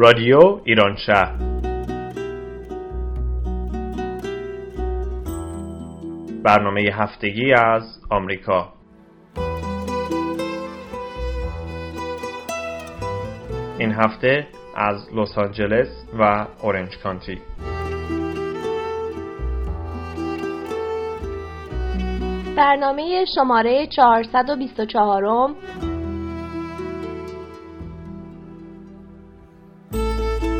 رادیو ایران شهر. برنامه هفتگی از آمریکا. این هفته از لس آنجلس و اورنج کانتی. برنامه شماره 424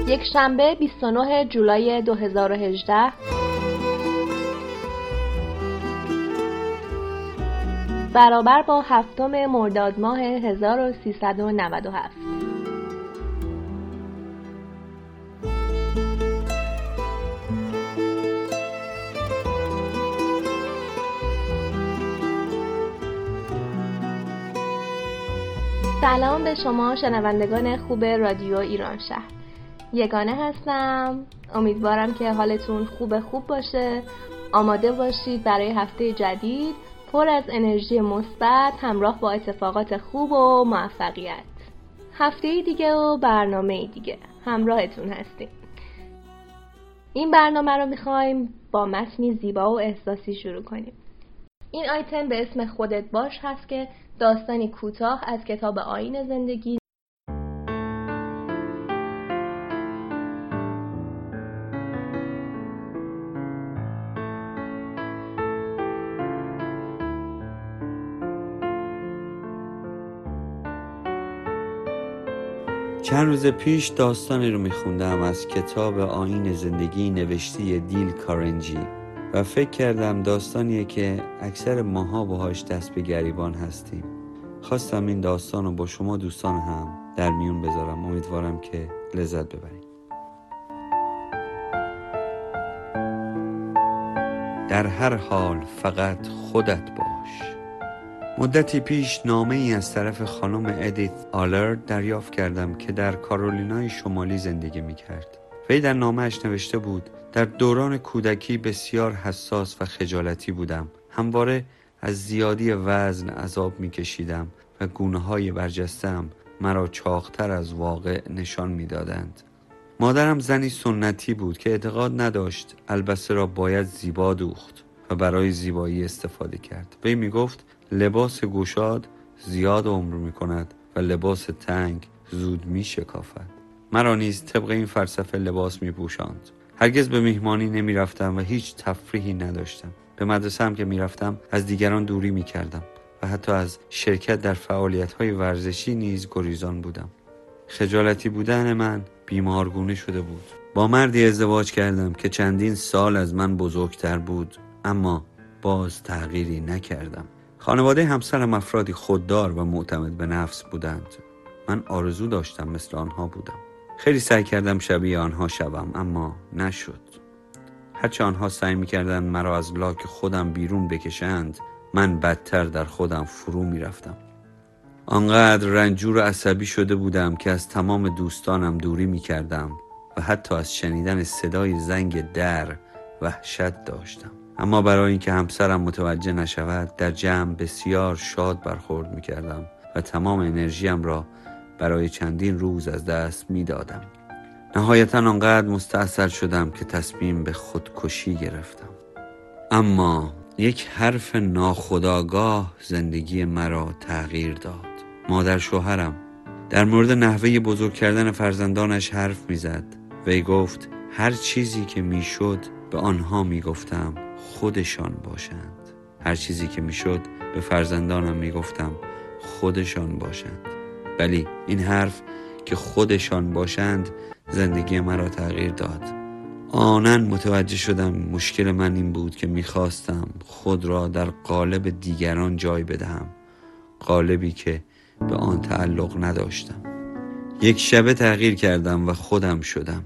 یک شنبه 29 جولای 2018 برابر با هفتم مرداد ماه 1397 سلام به شما شنوندگان خوب رادیو ایران شهر. یگانه هستم. امیدوارم که حالتون خوب خوب باشه. آماده باشید برای هفته جدید. پر از انرژی مثبت همراه با اتفاقات خوب و موفقیت. هفته دیگه و برنامه دیگه. همراهتون هستیم. این برنامه رو می‌خوایم با متنی زیبا و احساسی شروع کنیم. این آیتم به اسم خودت باش هست که داستانی کوتاه از کتاب آین زندگی چند روز پیش داستانی رو میخوندم از کتاب آین زندگی نوشته دیل کارنجی و فکر کردم داستانیه که اکثر ماها باهاش دست به گریبان هستیم. خواستم این داستان رو با شما دوستان هم در میون بذارم. امیدوارم که لذت ببرید. در هر حال فقط خودت باش. مدتی پیش نامه ای از طرف خانم ادیت آلر دریافت کردم که در کارولینای شمالی زندگی می کرد. وی در نامهش نوشته بود در دوران کودکی بسیار حساس و خجالتی بودم. همواره از زیادی وزن عذاب می کشیدم و گونه های برجستم مرا چاختر از واقع نشان می دادند. مادرم زنی سنتی بود که اعتقاد نداشت البسه را باید زیبا دوخت و برای زیبایی استفاده کرد. وی می گفت لباس گشاد زیاد عمر می کند و لباس تنگ زود می شکافد مرا نیز طبق این فلسفه لباس می پوشاند هرگز به میهمانی نمی رفتم و هیچ تفریحی نداشتم. به مدرسه هم که می رفتم از دیگران دوری می کردم و حتی از شرکت در فعالیت های ورزشی نیز گریزان بودم. خجالتی بودن من بیمارگونه شده بود. با مردی ازدواج کردم که چندین سال از من بزرگتر بود اما باز تغییری نکردم. خانواده همسرم افرادی خوددار و معتمد به نفس بودند. من آرزو داشتم مثل آنها بودم. خیلی سعی کردم شبیه آنها شوم اما نشد. هرچه آنها سعی می‌کردند مرا از لاک خودم بیرون بکشند من بدتر در خودم فرو می‌رفتم. آنقدر رنجور و عصبی شده بودم که از تمام دوستانم دوری می‌کردم و حتی از شنیدن صدای زنگ در وحشت داشتم. اما برای اینکه همسرم متوجه نشود در جمع بسیار شاد برخورد می کردم و تمام انرژیم را برای چندین روز از دست می دادم. نهایتا آنقدر مستاصل شدم که تصمیم به خودکشی گرفتم. اما یک حرف ناخداگاه زندگی مرا تغییر داد. مادر شوهرم در مورد نحوه بزرگ کردن فرزندانش حرف می‌زد. وی گفت هر چیزی که می‌شد به آنها می‌گفتم. خودشان باشند. هر چیزی که می‌شد به فرزندانم می‌گفتم خودشان باشند. ولی این حرف که خودشان باشند زندگی مرا تغییر داد. آنن متوجه شدم مشکل من این بود که می‌خواستم خود را در قالب دیگران جای بدهم. قالبی که به آن تعلق نداشتم. یک شبه تغییر کردم و خودم شدم.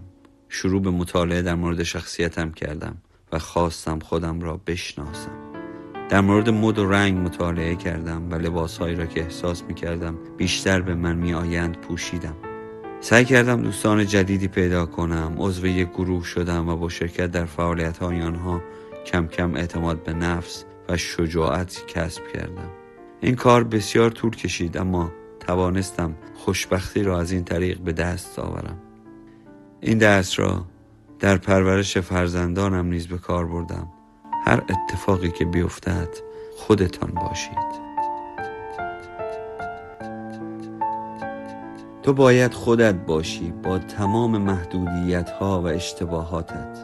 شروع به مطالعه در مورد شخصیتم کردم. و خواستم خودم را بشناسم. در مورد مد و رنگ مطالعه کردم و لباسهایی را که احساس می کردم بیشتر به من می آیند پوشیدم. سعی کردم دوستان جدیدی پیدا کنم عضو یک گروه شدم و با شرکت در فعالیت های آنها کم کم اعتماد به نفس و شجاعت کسب کردم. این کار بسیار طول کشید اما توانستم خوشبختی را از این طریق به دست آورم. این دست را در پرورش فرزندانم نیز به کار بردم. هر اتفاقی که بیفتد خودتان باشید. تو باید خودت باشی با تمام محدودیت ها و اشتباهاتت.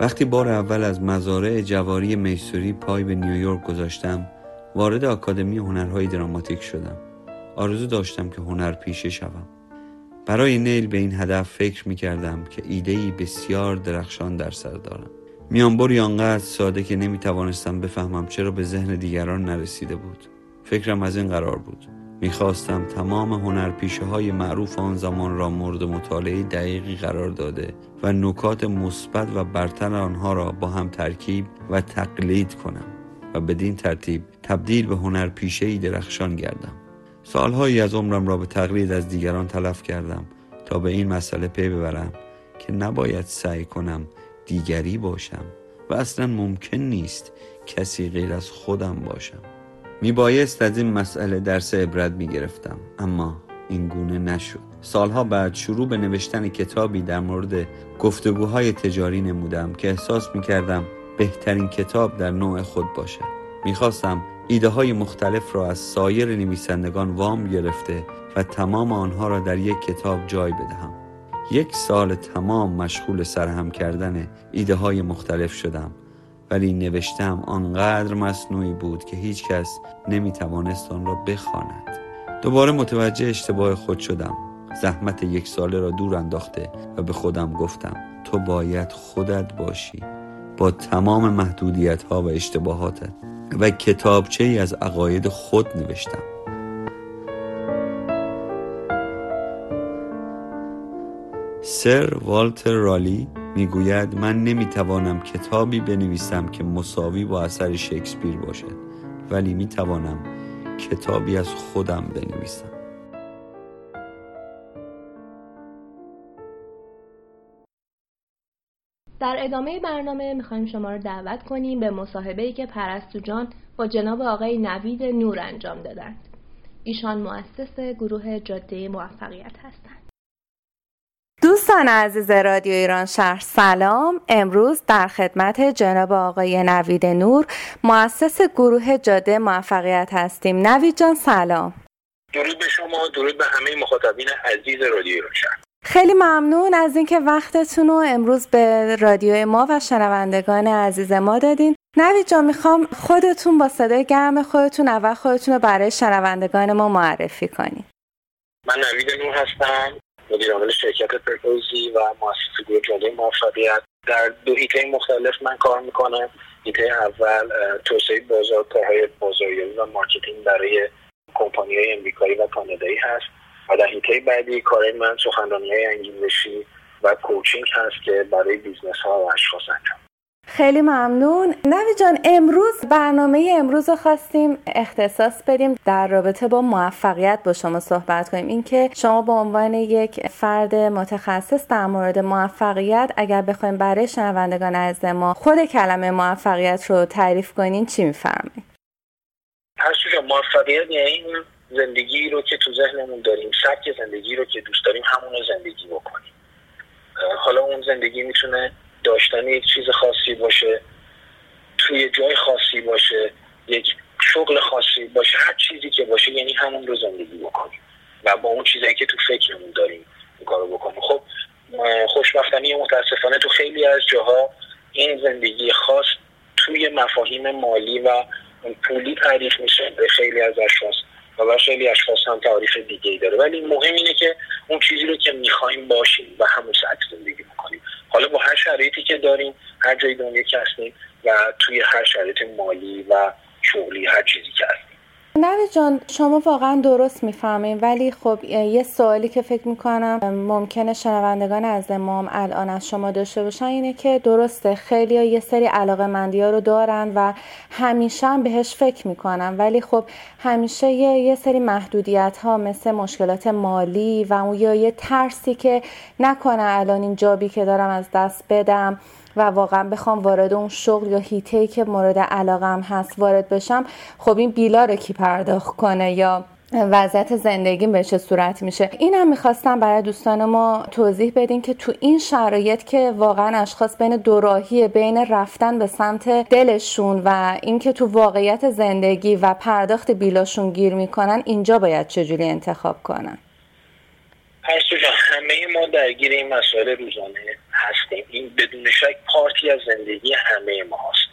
وقتی بار اول از مزارع جواری میسوری پای به نیویورک گذاشتم وارد آکادمی هنرهای دراماتیک شدم. آرزو داشتم که هنر پیشه شوم. برای نیل به این هدف فکر می کردم که ایدهی بسیار درخشان در سر دارم. میانبری آنقدر ساده که نمی توانستم بفهمم چرا به ذهن دیگران نرسیده بود. فکرم از این قرار بود. می‌خواستم تمام هنرپیشه های معروف آن زمان را مورد مطالعه دقیقی قرار داده و نکات مثبت و برتر آنها را با هم ترکیب و تقلید کنم و بدین ترتیب تبدیل به هنرپیشه درخشان گردم. سالهایی از عمرم را به تقلید از دیگران تلف کردم تا به این مسئله پی ببرم که نباید سعی کنم دیگری باشم و اصلا ممکن نیست کسی غیر از خودم باشم. می بایست از این مسئله درس عبرت می گرفتم اما این گونه نشد. سالها بعد شروع به نوشتن کتابی در مورد گفتگوهای تجاری نمودم که احساس می کردم بهترین کتاب در نوع خود باشد. می‌خواستم ایده های مختلف را از سایر نویسندگان وام گرفته و تمام آنها را در یک کتاب جای بدهم. یک سال تمام مشغول سرهم کردن ایده های مختلف شدم ولی نوشتم آنقدر مصنوعی بود که هیچ کس نمی توانست آن را بخواند. دوباره متوجه اشتباه خود شدم. زحمت یک ساله را دور انداخته و به خودم گفتم تو باید خودت باشی. با تمام محدودیت ها و اشتباهاتت و کتابچه ای از عقاید خود نوشتم. سر والتر رالی می‌گوید من نمی‌توانم کتابی بنویسم که مساوی با اثر شکسپیر باشد ولی می‌توانم کتابی از خودم بنویسم. در ادامه برنامه می‌خوایم شما رو دعوت کنیم به مصاحبه که پرستو جان با جناب آقای نوید نور انجام دادند. ایشان مؤسس گروه جاده موفقیت هستند. دوستان عزیز رادیو ایران شهر سلام امروز در خدمت جناب آقای نوید نور مؤسس گروه جاده موفقیت هستیم نوید جان سلام درود به شما درود به همه مخاطبین عزیز رادیو ایران شهر خیلی ممنون از اینکه وقتتون رو امروز به رادیو ما و شنوندگان عزیز ما دادین. نوید جان می‌خوام خودتون با صدای گرم خودتون اول خودتون رو برای شنوندگان ما معرفی کنید من نوید نور هستم مدیر عامل شرکت پرپوزی و مؤسس گروه جاده موفقیت. در دو حیطه مختلف من کار می‌کنم. حیطه اول توسعه بازار کارهای بازاریابی و marketing برای کمپانی های امریکایی و کانادایی هست. و در حیطه بعدی کار من سخنرانی های انگیزشی و coaching هست که برای business ها و اشخاص انجام. خیلی ممنون. نوید جان امروز برنامه امروز رو خواستیم اختصاص بدیم در رابطه با موفقیت با شما صحبت کنیم. اینکه شما به عنوان یک فرد متخصص در مورد موفقیت اگر بخوایم برای شنوندگان عزیز ما خود کلمه موفقیت رو تعریف کنین چی میفرمایید؟ موفقیت یعنی زندگی رو که تو ذهنمون داریم سبک زندگی رو که دوست داریم همون رو زندگی بکنیم. حالا اون زندگی می‌تونه داشتن یک چیز خاصی باشه توی جای خاصی باشه یک شغل خاصی باشه هر چیزی که باشه یعنی همون رو زندگی بکنیم. و با اون چیزایی که تو فکرمون داریم این کارو بکنیم. خب خوشبختانه متاسفانه تو خیلی از جاها این زندگی خاص توی مفاهیم مالی و پولی تعریف میشه. به خیلی از اشخاص و خیلی اشخاص هم تعریف دیگه ای داره. ولی مهم اینه که اون چیزی رو که می‌خوایم باشیم و همون سطح زندگی بکنیم. حالا با هر شرایطی که داریم هر جای دنیا که هستیم و توی هر شرایط مالی و شغلی هر چیزی که هستیم نوی جان شما واقعا درست می‌فهمین ولی خب یه سوالی که فکر می‌کنم ممکنه شنوندگان از امام الان از شما داشته باشن اینه که درسته خیلی یه سری علاقه مندی ها رو دارن و همیشه هم بهش فکر می‌کنن ولی خب همیشه یه, یه سری محدودیت ها مثل مشکلات مالی و یا یه ترسی که نکنه الان این جابی که دارم از دست بدم. و واقعا بخوام وارد اون شغل یا هیته که مورد علاقم هست وارد بشم خب این بیلا رو کی پرداخت کنه یا وضعیت زندگیم به چه صورت میشه؟ اینم می‌خواستم برای دوستان ما توضیح بدین که تو این شرایط که واقعا اشخاص بین دوراهی بین رفتن به سمت دلشون و اینکه تو واقعیت زندگی و پرداخت بیلاشون گیر می‌کنن اینجا باید چجوری انتخاب کنن؟ جان همه ما درگیر این مسائل روزانه. هستیم. این بدون شک پارتی از زندگی همه ما هست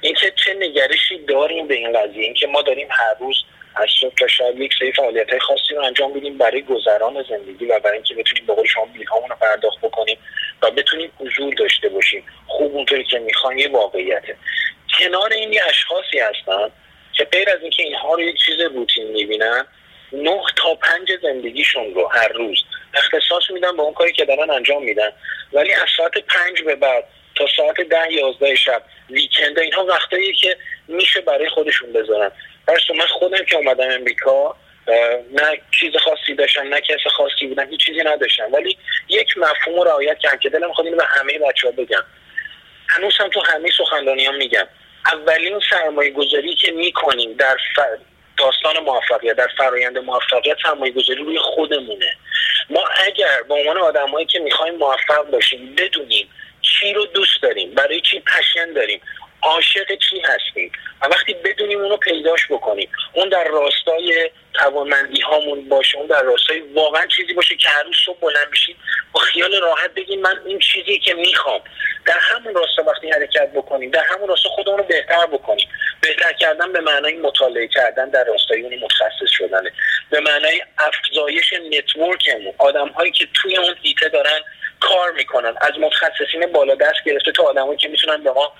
اینکه چه نگرشی داریم به این قضیه. اینکه ما داریم هر روز از صبح تا شب یک سری فعالیت خاصی رو انجام بدیم برای گذران زندگی و برای اینکه بتونیم به قول شما بیلهامون رو پرداخت بکنیم و بتونیم حضور داشته باشیم. خوب اونطوری که می‌خوان یه واقعیته کنار این اشخاصی هستن که غیر از اینکه اینها رو یک چیز روتین می‌بینن نه تا پنج زندگیشون رو هر روز. اختصاص میدن به اون کاری که دارن انجام میدن. ولی از ساعت پنج به بعد تا ساعت ده یازده شب ویکند اینها وقتایی که میشه برای خودشون بذارن. پس من خودم که اومدم امریکا نه چیز خاصی داشتم نه کس خاصی بودم هیچ چیزی نداشتم. ولی یک مفهوم رو رعایت کردم که دلم خود اینو به همه بچه ها بگم. هنوز هم تو همه سخنرانی هم میگم. اولین سرمایه گذاری که می‌کنیم در داستان موفقیت در فرایند موفقیت سرمایه گذاری روی خودمونه. ما اگر به عنوان آدمایی که می‌خوایم موفق باشیم بدونیم چی رو دوست داریم برای چی پشن داریم عاشق چی هستیم؟ و وقتی بدونیم اونو پیداش بکنیم اون در راستای توانمندی هامون باشه اون در راستای واقعا چیزی باشه که هر روز صبح بلند میشیم با خیال راحت بگیم من این چیزی که می‌خوام. در همون راستا وقتی حرکت بکنیم در همون راستا خودمون رو بهتر بکنیم. بهتر کردن به معنای مطالعه کردن در راستای اون متخصص شدنه. به معنای افزایش network مون. آدم هایی که توی اون حیطه دارن کار می‌کنن. از متخصصین بالا دست گرفته تا آدمایی که می‌تونن به ما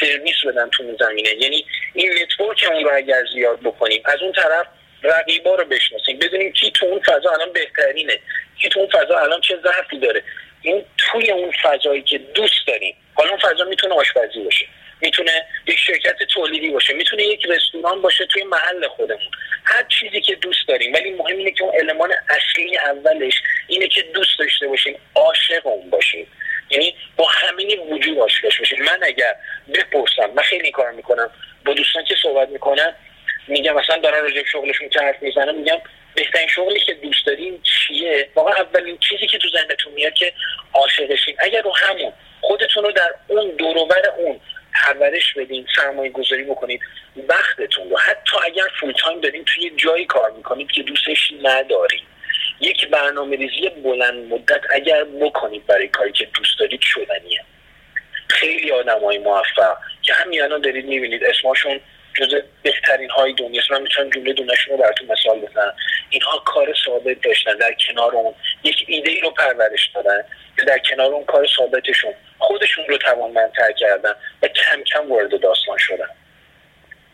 سرویس بدن تو زمینه. یعنی این network مون رو اگر زیاد بکنیم از اون طرف رقیبا رو بشناسیم. بدونیم کی تو اون فضا الان بهترینه کی تو اون فضا الان چه ضعفی داره. این توی اون فضایی که دوست داریم. حالا اون فضا می‌تونه آشپزی باشه می‌تونه یک شرکت تولیدی باشه می‌تونه یک رستوران باشه توی محل خودمون. هر چیزی که دوست داریم ولی مهم اینه که اون المان اصلی اولش اینه که دوست داشته باشیم عاشق اون باشیم. یعنی با همین وجود آشناش بشین من اگر بپرسم من خیلی کار می‌کنم با دوستان که صحبت می‌کنم میگم مثلا دارن راجع شغلشون که حرف می‌زنم میگم بهترین شغلی که دوست دارین چیه؟ واقعا اولین چیزی که تو ذهنتون میاد که عاشقشین. اگر رو همون خودتون رو در اون دوروبر اون پرورش بدین سرمایه گذاری بکنید وقتتون رو. حتی اگر فول تایم دارین توی جایی کار می‌کنید که دوستش ندارید یک برنامه ریزی بلند مدت اگر بکنید برای کاری که دوست دارید شدنیه. خیلی آدم های موفق که همین الان دارید می‌بینید اسمشون جز بهترین های دنیاست من می‌تونم جمله دونشون رو براتون مثال بزنم. اینها کار ثابت داشتن در کنار اون. یک ایده ای رو پرورش دادن که در کنار اون کار ثابتشون خودشون رو توانمندتر کردن و کم کم وارد داستان شدن.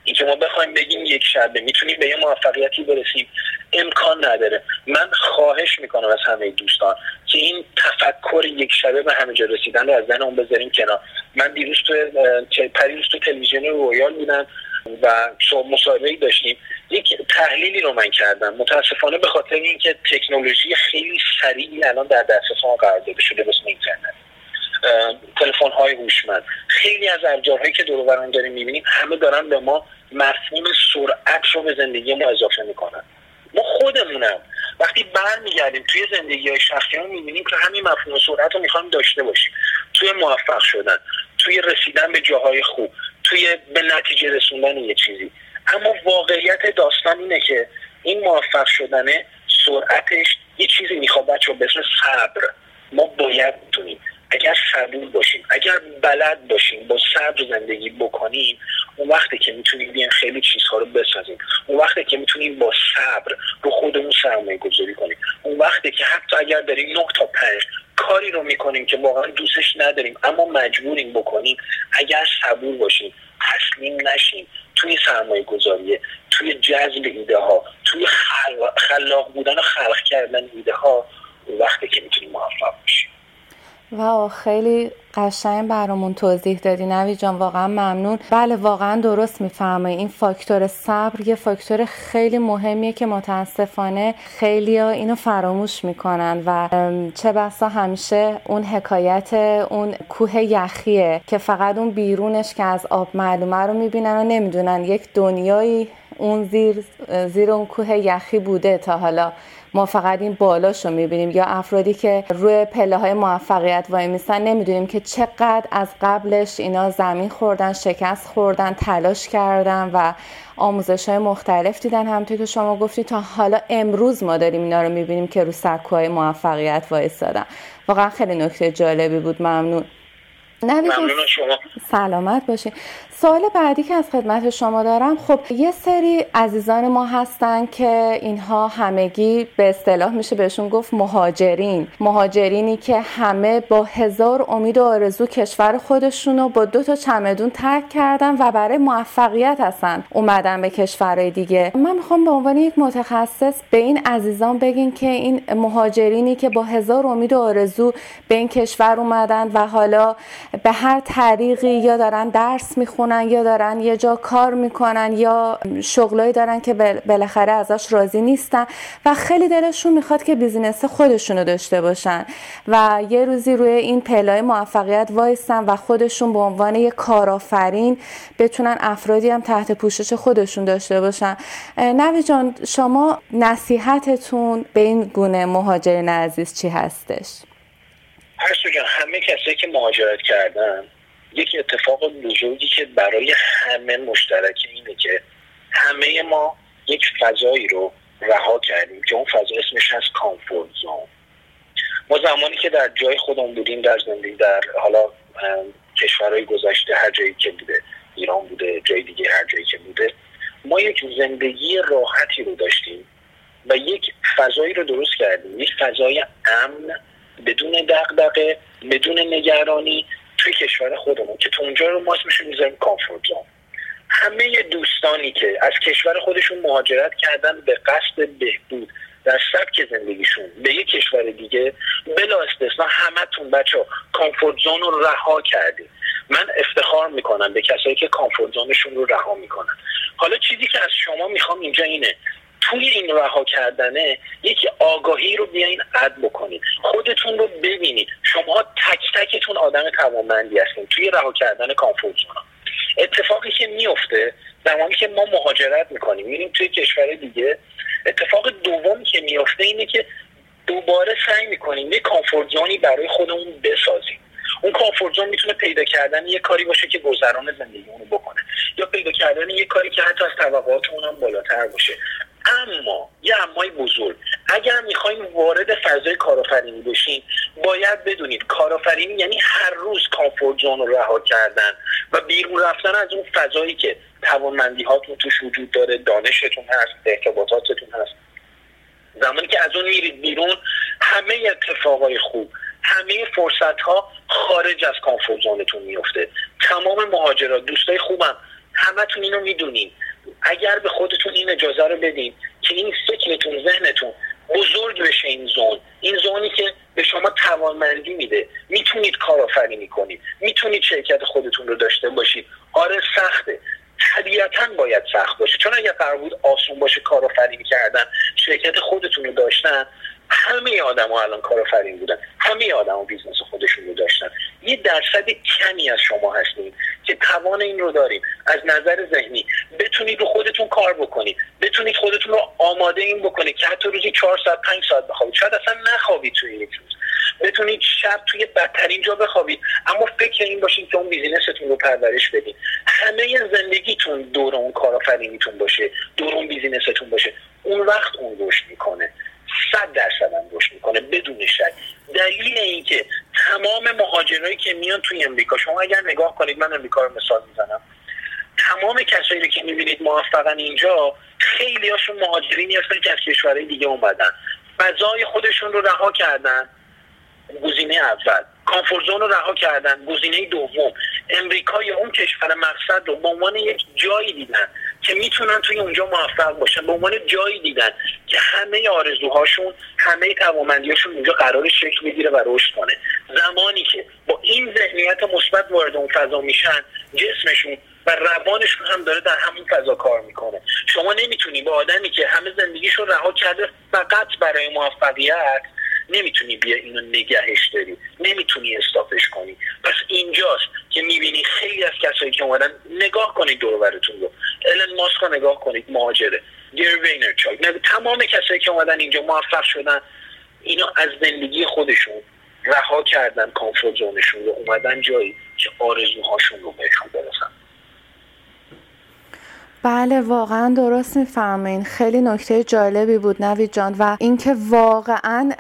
اینکه ما بخوایم بگیم یک شبه می‌تونیم به یه موفقیتی برسیم. امکان نداره. من خواهش می‌کنم از همه دوستان که این تفکر یک شبه به همه جا رسیدن رو از ذهن اون بذاریم کنار. من دیروز تو پریروز تو تلویزیون رویال بودم و مصاحبه داشتیم. یک تحلیلی رو من کردم. متاسفانه به خاطر اینکه تکنولوژی خیلی سریعی الان در دسترس ما قرار داده شده بسم اینترنت. تلفن های هوشمند. خیلی از ابزارهایی که دور داریم می‌بینیم همه دارن به ما مفهوم سرعت رو به زندگی ما اضافه می‌کنن. ما خودمونم. وقتی برمیگردیم توی زندگی های شخصی ها می‌بینیم که همین مفهوم سرعت رو می‌خوایم داشته باشیم. توی موفق شدن توی رسیدن به جاهای خوب توی به نتیجه رسوندن یه چیزی. اما واقعیت داستان اینه که این موفق شدنه سرعتش یه چیزی می‌خواد بچه به اسم صبر. ما باید بتونیم اگر صبور باشیم اگر بلد باشیم با صبر زندگی بکنیم اون وقتی که می‌تونیم بیایم خیلی چیزها رو بسازیم. اون وقتی که می‌تونیم با صبر رو خودمون سرمایه گذاری کنیم. اون وقتی که حتی اگر داریم نه تا پنج کاری رو می‌کنیم که واقعا دوستش نداریم اما مجبوریم بکنیم اگر صبور باشیم تسلیم نشیم توی سرمایه گذاریه توی جذب ایده ها توی خلاق بودن و خلق کردن ایده ها وقتی که می‌تونیم موفق باشیم واو خیلی قشنگ برامون توضیح دادی. نوی جان واقعا ممنون. بله واقعا درست میفرمایی. این فاکتور صبر یه فاکتور خیلی مهمیه که متاسفانه خیلی ها اینو فراموش می‌کنن و چه بسا همیشه اون حکایت اون کوه یخیه که فقط اون بیرونش که از آب معلومه رو می‌بینن و نمی‌دونن. یک دنیایی اون زیر زیر اون کوه یخی بوده تا حالا. ما فقط این بالاشو می‌بینیم. یا افرادی که روی پله های موفقیت وای میستن نمی‌دونیم که چقدر از قبلش اینا زمین خوردن شکست خوردن تلاش کردن و آموزش های مختلف دیدن. همونطور که شما گفتی تا حالا امروز ما داریم اینا رو می‌بینیم که رو سکوهای موفقیت وایستادن. واقعا خیلی نکته جالبی بود. ممنون. ممنون شما. سلامت باشین سوال بعدی که از خدمت شما دارم خب یه سری عزیزان ما هستن که اینها همگی به اصطلاح میشه بهشون گفت مهاجرین. مهاجرینی که همه با هزار امید و آرزو کشور خودشون رو با دو تا چمدون ترک کردن و برای موفقیت هستن اومدن به کشورهای دیگه. من می‌خوام به عنوان یک متخصص به این عزیزان بگین که این مهاجرینی که با هزار امید و آرزو به این کشور اومدن و حالا به هر طریقی یا دارن درس می‌خونن یا دارن یه جا کار می‌کنن یا شغلایی دارن که بالاخره ازش راضی نیستن و خیلی دلشون می‌خواد که business خودشونو داشته باشن و یه روزی روی این پله‌های موفقیت وایستن و خودشون به عنوان یه کارآفرین بتونن افرادی هم تحت پوشش خودشون داشته باشن نوید جان شما نصیحتتون به این گونه مهاجرین عزیز چی هستش؟ جان همه کسایی که مهاجرت کردن یک اتفاق بزرگی که برای همه مشترک اینه که همه ما یک فضایی رو رها کردیم که اون فضا اسمش هست کامفورت زون ما زمانی که در جای خودمون بودیم در زندگی در حالا کشورهای گذشته هر جایی که بوده ایران بوده جای دیگه هر جایی که بوده ما یک زندگی راحتی رو داشتیم و یک فضایی رو درست کردیم. یک فضای امن بدون دغدغه بدون نگرانی توی کشور خودمون که تو اونجا رو ما اسمشون می‌ذاریم کامفورت زون. همه دوستانی که از کشور خودشون مهاجرت کردن به قصد بهبود در سبک زندگیشون به یک کشور دیگه بلا استثنا همتون بچه کامفورت زون رو رها کردیم من افتخار می‌کنم به کسایی که کامفورت زونشون رو رها می‌کنن. حالا چیزی که از شما می‌خوام اینجا اینه. توی این رها کردنه یکی آگاهی رو بیاین عد بکنید. خودتون رو ببینید. شما تک تکتون آدم توانمندی هستین توی رها کردن کامفورت اتفاقی که میفته زمانی که ما مهاجرت می‌کنیم میریم توی کشور دیگه اتفاق دوم که میفته اینه که دوباره سعی می‌کنیم یه کامفورت برای خودمون بسازیم. اون کامفورت می‌تونه پیدا کردن یه کاری باشه که گذران زندگیمون رو بکنه. یا پیدا کردن یه کاری که حتی از توقعاتمون هم بالاتر باشه. اما یه امای بزرگ اگر می‌خوایم وارد فضای کارآفرینی بشین باید بدونید کارآفرینی یعنی هر روز کامفورت زون رو رها کردن و بیرون رفتن از اون فضایی که توانمندی هاتون توش وجود داره دانشتون هست ارتباطاتتون هست. زمانی که از اون میرید بیرون همه اتفاقای خوب همه فرصت ها خارج از کامفورت زونتون میفته تمام مهاجرا دوستای خوبم همتون اینو می‌دونین. اگر به خودتون این اجازه رو بدین که این فکرتون ذهنتون بزرگ بشه این zone. این zone ی که به شما توانمندی میده. می‌تونید کارآفرینی کنید می‌تونید شرکت خودتون رو داشته باشید. آره سخته. طبیعتا باید سخت باشه. چون اگر قرار بود آسون باشه کارآفرینی کردن شرکت خودتون رو داشتن همه آدم ها الان کارآفرین بودن. همه آدم ها business خودشون رو داشتن. یه درصد کمی از شما هستید که توان این رو داریم از نظر ذهنی بتونید رو خودتون کار بکنید. بتونید خودتون رو آماده این بکنید که حتی روزی چهار ساعت پنج ساعت بخوابید. شاید اصلا نخوابید توی یک روز. بتونید شب توی بدترین جا بخوابید. اما فکر این باشید که اون بیزینستون رو پرورش بدید. همه زندگیتون دور اون کارآفرینیتون باشه دور اون بیزینستون باشه. اون وقت اون رشد می‌کنه. صد درصد هم رشد می‌کنه بدون شک. دلیل اینکه تمام مهاجرایی که میان توی امریکا شما اگر نگاه کنید من امریکا رو مثال می‌زنم. تمام کسایی رو که می‌بینید موفقن اینجا خیلی هاشون مهاجرینی هستن که از کشورهای دیگه اومدن. فضای خودشون رو رها کردن. گزینه اول. کامفورزون رو رها کردن. گزینه دوم. امریکا یا اون کشور مقصد رو به عنوان یک جایی دیدن. که می‌تونن توی اونجا موفق باشن. به عنوان جایی دیدن که همه آرزوهاشون همه توامندیاشون اونجا قرار شکل می‌گیره و رشد کنه. زمانی که با این ذهنیت مثبت وارد اون فضا میشن جسمشون و روانشون هم داره در همون فضا کار می‌کنه. شما نمی‌تونی با آدمی که همه زندگیشون رها کرده فقط برای موفقیت نمی‌تونی بیا اینو نگهش داری. نمی‌تونی استافش کنی. پس اینجاست که می‌بینی خیلی از کسایی که اومدن نگاه کنید دور و براتون رو ایلان ماسک نگاه کنید مهاجره. گری وینرچاک تمام کسایی که اومدن اینجا موفق شدن اینا از زندگی خودشون رها کردن comfort zone شون رو. اومدن جایی که آرزوهاشون رو بهشون برسن. بله واقعا درست می‌فرمایین خیلی نکته جالبی بود نوید جان. و اینکه واقعا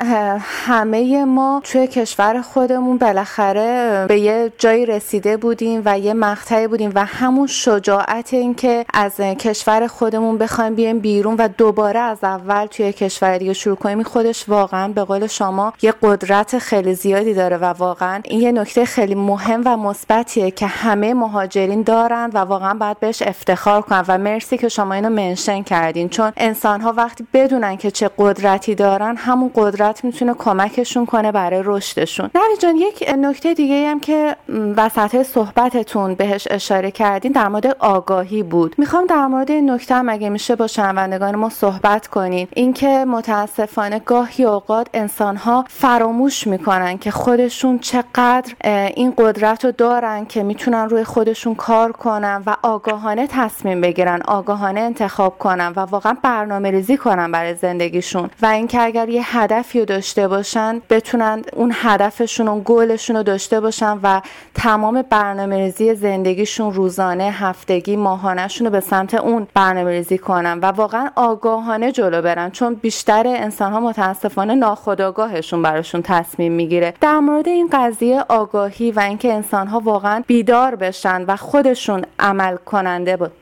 همه ما توی کشور خودمون بالاخره به یه جایی رسیده بودیم و یه مقطعی بودیم و همون شجاعت اینکه از کشور خودمون بخوایم بیایم بیرون و دوباره از اول توی کشور دیگه شروع کنیم خودش واقعا به قول شما یه قدرت خیلی زیادی داره و واقعا این یه نکته خیلی مهم و مثبتیه که همه مهاجرین دارن و واقعا باید بهش افتخار کنن. مرسی که شما اینو منشن کردین. چون انسان ها وقتی بدونن که چه قدرتی دارن همون قدرت می‌تونه کمکشون کنه برای رشدشون. نوی جان یک نکته دیگه هم که وسط صحبتتون بهش اشاره کردین در مورد آگاهی بود. می‌خوام در مورد این نکته هم اگه میشه با شنوندگان ما صحبت کنین. اینکه متاسفانه گاهی اوقات انسان ها فراموش می‌کنن که خودشون چقدر این قدرت رو دارن که می‌تونن روی خودشون کار کنن و آگاهانه تصمیم بگیرن. آگاهانه انتخاب کنن و واقعا برنامه ریزی کنن برای زندگیشون. و اینکه اگر یه هدفی رو داشته باشن بتونن اون هدفشون و گلشون رو داشته باشن و تمام برنامه ریزی زندگیشون روزانه هفتگی ماهانهشون رو به سمت اون برنامه ریزی کنن و واقعا آگاهانه جلو برن. چون بیشتر انسان ها متاسفانه ناخودآگاهشون براشون تصمیم می‌گیره. در مورد این قضیه آگاهی و اینکه انسان ها واقعا بیدار بشن و خودشون عمل کننده بود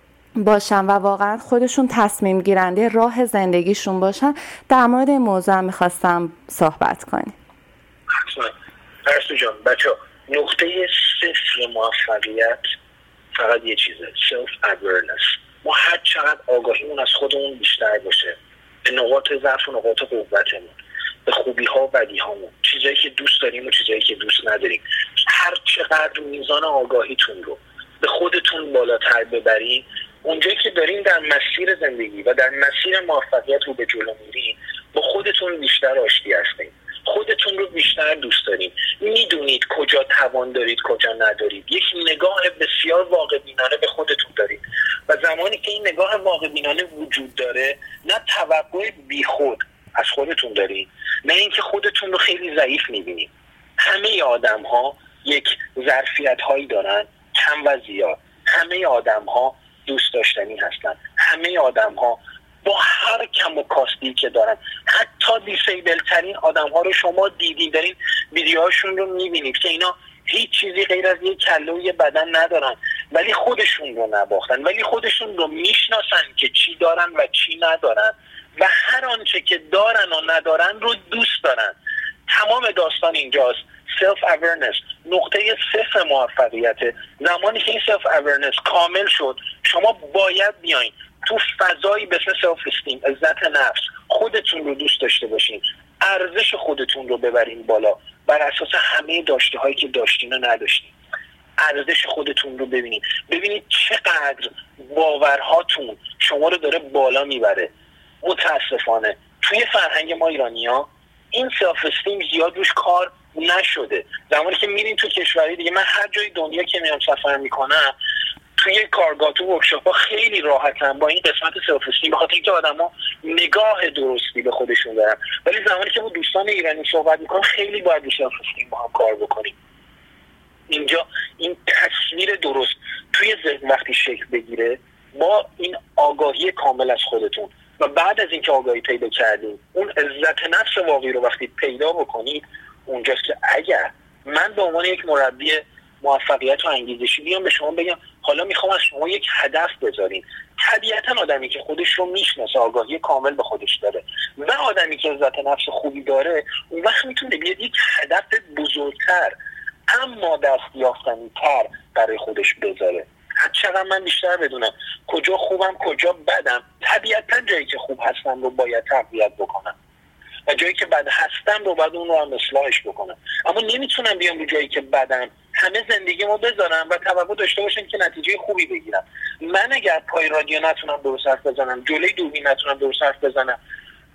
باشن و واقعا خودشون تصمیم گیرنده راه زندگیشون باشن. در مورد این موضوع می‌خواستم صحبت کنیم. پرستو جان بچه نقطه صفر موفقیت فقط یه چیزه self-awareness ما هر چقدر آگاهیمون از خودمون بیشتر باشه به نقاط ضعف و نقاط قوتمون به خوبی ها و بدی هامون چیزایی که دوست داریم و چیزایی که دوست نداریم هر چقدر میزان آگاهیتون رو به خودتون بالاتر ببرین اونجایی که دارین در مسیر زندگی و در مسیر موفقیت رو به جلو میرین با خودتون بیشتر آشتی هستین خودتون رو بیشتر دوست دارین می‌دونید کجا توان دارید کجا ندارید. یک نگاه بسیار واقع بینانه به خودتون دارید. و زمانی که این نگاه واقع بینانه وجود داره نه توقع بیخود از خودتون دارید نه اینکه خودتون رو خیلی ضعیف می‌بینید. همه آدم ها یک ظرفیت هایی دارن کم و زیاد. همه آدم ها دوست داشتنی هستن. همه آدم ها با هر کم و کاستی که دارن حتی disable ترین آدم ها رو شما دیدین دارین ویدیوهاشون رو می‌بینید که اینا هیچ چیزی غیر از یک کله و یه بدن ندارن ولی خودشون رو نباختن ولی خودشون رو می‌شناسن که چی دارن و چی ندارن و هر آنچه که دارن و ندارن رو دوست دارن. تمام داستان اینجاست. self-awareness نقطه صفر موفقیت. زمانی که این self-awareness کامل شد شما باید بیاین تو فضایی به self-esteem عزت نفس خودتون رو دوست داشته باشین. ارزش خودتون رو ببرین بالا. بر اساس همه داشته هایی که داشتین و نداشتین. ارزش خودتون رو ببینید ببینید چقدر باورهاتون شما رو داره بالا می‌بره. متاسفانه. توی فرهنگ ما ایرانی ها این self-esteem زیاد روش کار نشده. زمانی که میرین تو کشوری دیگه من هر جای دنیا که میام سفر می‌کنم توی کارگاه تو workshop ها خیلی راحتم با این قسمت self-esteem بخاطر اینکه آدما نگاه درستی به خودشون دارن. ولی زمانی که با دوستان ایرانی صحبت می‌کنم خیلی باید رو self با هم کار بکنیم. اینجا این تصویر درست توی ذهن وقتی شکل بگیره با این آگاهی کامل از خودتون. و بعد از اینکه آگاهی پیدا کردیم اون عزت نفس واقعی رو وقتی پیدا بکنید اونجاست که اگر من به عنوان یک مربی موفقیت و انگیزشی بیام به شما بگم حالا می‌خوام از شما یک هدف بذارین طبیعتا آدمی که خودش رو می‌شناسه آگاهی کامل به خودش داره. و آدمی که عزت نفس خوبی داره اون وقت می‌تونه بیاد یک هدف بزرگتر اما دست تر برای خودش بذاره. چقدر من بیشتر بدونم کجا خوبم کجا بدم طبیعتا جایی که خوب هستم رو باید تقویت بکنم. و جایی که بد هستم رو باید اون رو هم اصلاحش بکنم. اما نمی‌تونم بیام رو جایی که بدم. همه زندگیمو بذارم و توقع داشته باشم که نتیجه خوبی بگیرم. من اگر پای رادیو نتونم درست حرف بزنم جلوی دوربین نتونم درست حرف بزنم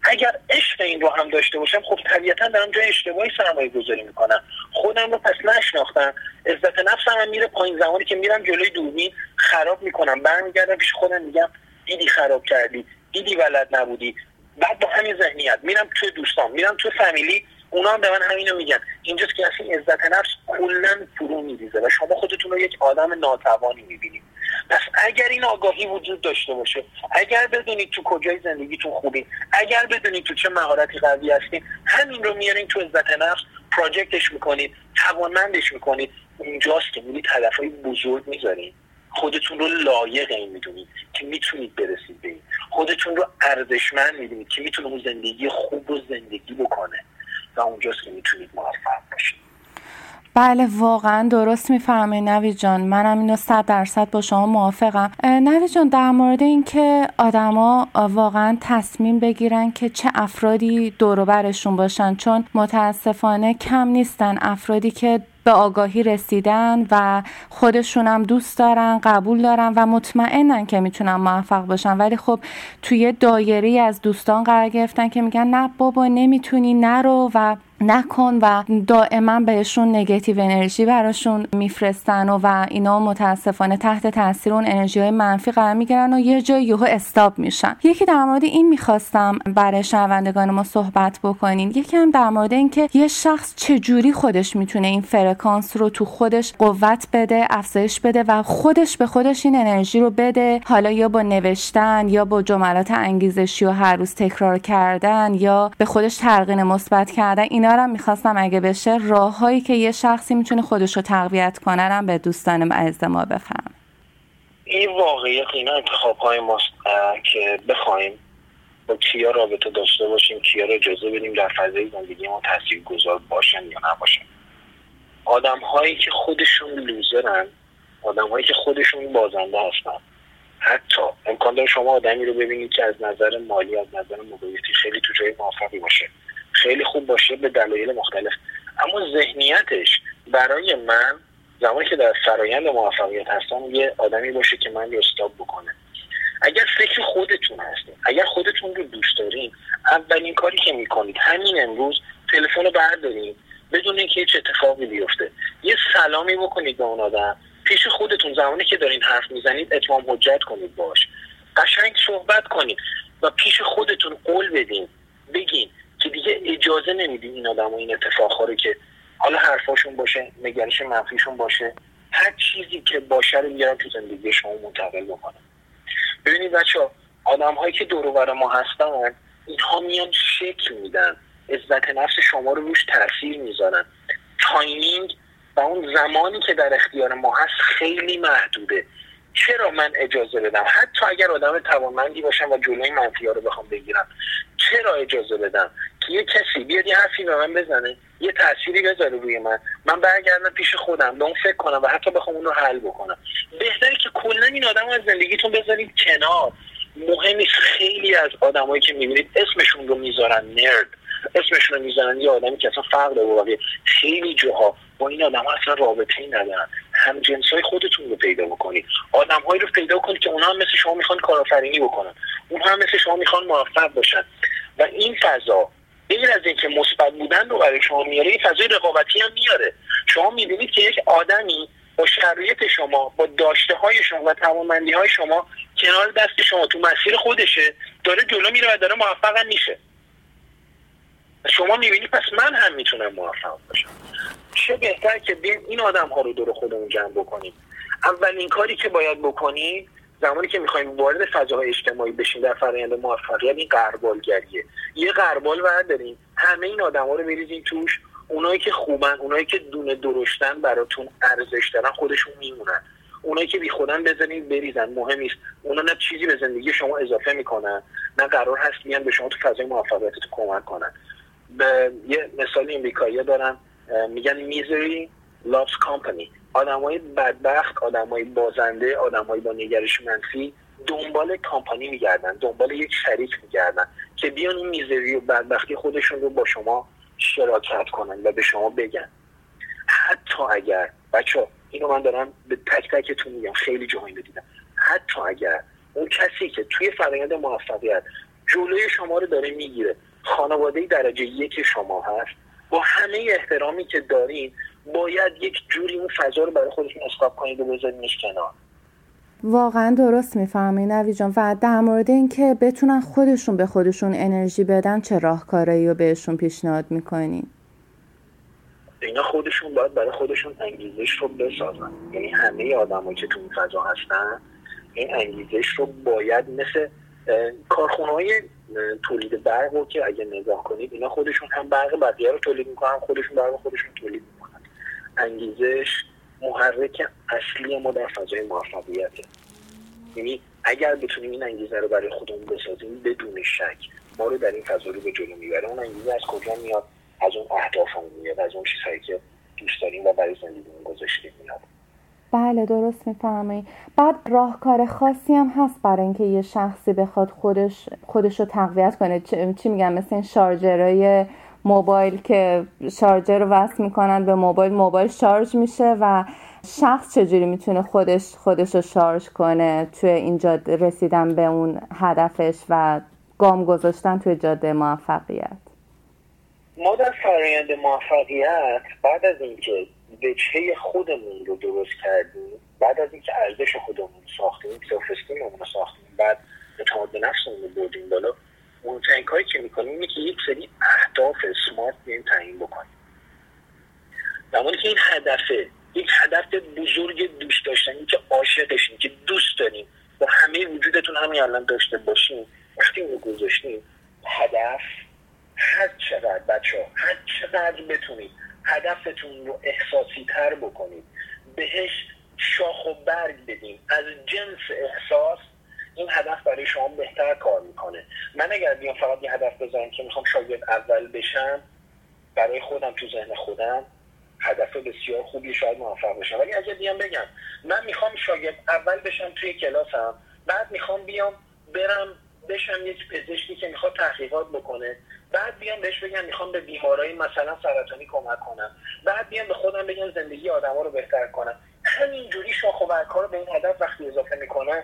اگر عشق این رو هم داشته باشم خب طبیعتا دارم جای اشتباهی سرمایه گذاری می‌کنم. خودم رو پس نشناختم. عزت نفسم هم میره پایین. زمانی که میرم جلوی دوربین خراب می‌کنم. برمیگردم پیش خودم میگم دیدی خراب کردی. دیدی ولد نبودی. بعد با همین ذهنیت میرم توی دوستان میرم توی فامیلی اونا هم به من همینو میگن. اینجاست که اصلا عزت نفس کلا فرو میریزه و شما خودتون رو یک آدم ناتوانی می‌بینید. پس اگر این آگاهی وجود داشته باشه اگر بدونید تو کجای زندگیتون خوبی اگر بدونید تو چه مهارتی قوی هستین همین رو میارین تو عزت نفس پراجکتش می‌کنید توانمندش می‌کنید اونجاست که میرید هدفهای بزرگ می‌ذارین. خودتون رو لایق این می‌دونید که می‌تونید برسید به خودتون رو ارزشمند می‌دونید که می‌تونه اون زندگی خوب رو زندگی بکنه. و اونجاست که می‌تونید موفق باشید بله واقعا درست می‌فهمه نوی جان منم اینو صد درصد با شما موافقم. نوی جان در مورد اینکه آدما واقعا تصمیم بگیرن که چه افرادی دوروبرشون باشن چون متاسفانه کم نیستن. افرادی که به آگاهی رسیدن و خودشونم دوست دارن قبول دارن و مطمئنن که می‌تونن موفق باشن. ولی خب توی دایری از دوستان قرار گرفتن که میگن نه بابا نمی‌تونی نرو و نکن و دائما بهشون نگتیو انرژی براشون میفرستن و, و اینا متاسفانه تحت تاثیر اون انرژی های منفی قرار می‌گیرن و یه جای یهو استاب میشن. یکی در مورد این می‌خواستم برای شنوندگان ما صحبت بکنین یکی هم در مورد اینکه یه شخص چجوری خودش می‌تونه این فرکانس رو تو خودش قوت بده افزایش بده و خودش به خودش این انرژی رو بده. حالا یا با نوشتن یا با جملات انگیزشی و هر روز تکرار کردن یا به خودش ترغین مثبت کردن اینا رو می‌خواستم اگه بشه راههایی که یه شخصی می‌تونه خودش رو تقویت کنه رو به دوستان عزیز ما بفهم. این واقعیت اینا انتخاب های ماست که بخوایم با کیا رابطه داشته باشیم کیا رو اجازه بدیم در فضای زندگی ما تاثیر گذار باشن یا نباشن. آدم هایی که خودشون لوزرن آدم هایی که خودشون بازنده هستن. حتی امکان داره شما آدمی رو ببینید که از نظر مالی از نظر مدیریتی خیلی تو جای موفقی باشه. خیلی خوب باشه به دلایل مختلف. اما ذهنیتش برای من زمانی که در فرایند موفقیت هستم یه آدمی باشه که من رو استاب بکنه. اگر فکر خودتون هستین اگر خودتون رو دوست دارین اولین کاری که می‌کنید همین امروز تلفن رو بردارین بدون اینکه هیچ اتفاقی بیفته. یه سلامی بکنید به اون آدم. پیش خودتون زمانی که دارین حرف می‌زنید اتمام حجت کنید باش. قشنگ صحبت کنید و پیش خودتون قول بدین. بگین دیگه اجازه نمیدین این آدم و این اتفاق رو که حالا حرفاشون باشه نگرش منفیشون باشه هر چیزی که باشه رو میارن تو زندگی شما منتقل بکنن. ببینید بچه آدم هایی که دور ما هستن اینها میان شکل میدن عزت نفس شما رو روش تاثیر می‌ذارن. timing و اون زمانی که در اختیار ما هست خیلی محدوده. چرا من اجازه بدم؟ حتی اگر آدم توانمندی باشم و جلوی منفی رو بخوام بگیرم. چرا اجازه بدم که یه کسی بیاد یه حرفی به من بزنه؟ یه تأثیری بذاره روی من. من برگردم پیش خودم. به اون فکر کنم و حتی بخوام اون رو حل بکنم. بهتره که کلا این آدم از زندگیتون بذارید کنار. مهم نیست خیلی از آدمایی که می‌بینید اسمشون رو می‌ذارن نرد. اسمشون رو می‌ذارن یه آدمی که اصلا فرق داره خیلی جاها با این آدم ها اصلا رابطه ای ندارن. هم جنس های خودتون رو پیدا بکنید. آدم هایی رو پیدا کنید که اونها هم مثل شما می‌خوان کارآفرینی بکنن. اونها هم مثل شما می‌خوان موفق باشن. و این فضا غیر از اینکه مثبت بودن رو برای شما میاره این فضای رقابتی هم میاره. شما می‌بینید که یک آدمی با شرایط شما با داشته های شما و توانمندی های شما کنار دست شما تو مسیر خودشه داره جلو میره و داره موفق میشه. شما می‌بینید پس من هم می‌تونم موفق باشم. چه بهتر که بین این آدم ها رو دور خودمون جمع بکنیم. اولین کاری که باید بکنیم زمانی که می‌خوایم وارد فضاهای اجتماعی بشیم در فرآیند موفقیت این قربالگریه. یه قربال برداریم همه این آدما رو بریزیم توش. اونایی که خوبن اونایی که دونه درشتن براتون ارزش دارن خودشون میمونن. اونایی که بی خودن بزنید بریزن. مهم نیست. اونا نه چیزی به زندگی شما اضافه می‌کنن نه قرار هست میان به شما تو فضای موفقیتتون کمک کنن. به یه مثال امریکایی دارن میگن میزری loves company. آدمای بدبخت آدمای بازنده آدمایی با نگرش منفی دنبال کامپانی میگردن دنبال یک شریک میگردن که بیان این میزری و بدبختی خودشون رو با شما شراکت کنن و به شما بگن. حتی اگر بچه اینو من دارم به تک تکتون میگم خیلی جاهایی دیدم حتی اگر اون کسی که توی فرایند موفقیت جلوی شما رو داره می‌گیره خانواده درجه یک شما هست با همه احترامی که دارین باید یک جوری اون فضا رو برای خودتون اسکاپ کنید و بذارینش کنار. واقعا درست می‌فهمی نوی جان و در مورد اینکه بتونن خودشون به خودشون انرژی بدن چه راهکارایی رو بهشون پیشنهاد می‌کنین؟ اینا خودشون باید برای خودشون انگیزش رو بسازن. یعنی همه آدمایی که تو این فضا هستن این انگیزش رو باید مثل کارخونه های تولید برق رو که اگه نگاه کنید اینا خودشون هم برق بقیه رو تولید می‌کنن خودشون برق خودشون تولید می‌کنن انگیزش محرک اصلی ما در فضای موفقیته. یعنی اگر بتونیم این انگیزه رو برای خودمون بسازیم بدون شک ما رو در این فضا رو به جلو می‌بره. اون انگیزه از کجا میاد؟ از اون اهدافمون میاد از اون چیزهایی که دوست داریم و برای زندگیمون گذاشتیم میاد بله درست می‌فهمی بعد راهکار خاصی هم هست برای اینکه یه شخصی بخواد خودش خودش رو تقویت کنه. چی میگم مثل این شارژرهای موبایل که شارژر رو وصل می‌کنن به موبایل موبایل شارژ میشه و شخص چجوری می‌تونه خودش خودش رو شارژ کنه توی این جاده رسیدن به اون هدفش و گام گذاشتن توی جاده موفقیت؟ ما در فرایند موفقیت بعد از اینکه وجهه خودمون رو درست کردیم بعد از اینکه ارزش خودمون ساختیم سلف رو ساختیم بعد اعتماد به نفسمون رو بردیم بالا مهمترین کاری که می‌کنیم اینه که یک سری اهداف سمارت بیایم تعیین بکنیم. زمانی که این هدفه یک هدف بزرگ دوست داشتنی که عاشقشیم که دوست داریم. با همه وجودتون همین الان داشته باشیم وقتی اون رو گذاشتیم هدف هر چقدر بچه ها هر چقدر بتونید هدفتون رو احساسی تر بکنید بهش شاخ و برگ بدیم از جنس احساس این هدف برای شما بهتر کار می‌کنه. من اگر بیام فقط یه هدف بذارم که می‌خوام شاگرد اول بشم برای خودم تو ذهن خودم هدف بسیار خوبی شاید موفق بشم. ولی اگر بیام بگم من می‌خوام شاگرد اول بشم توی کلاسم بعد می‌خوام بیام برم بشم یک پزشکی که می‌خواد تحقیقات بکنه بعد بیام بهش بگم می‌خوام به بیمارای مثلا سرطانی کمک کنم. بعد بیام به خودم بگم زندگی آدما رو بهتر کنم. همینجوری شاخ و رو به این هدف وقتی اضافه می‌کنم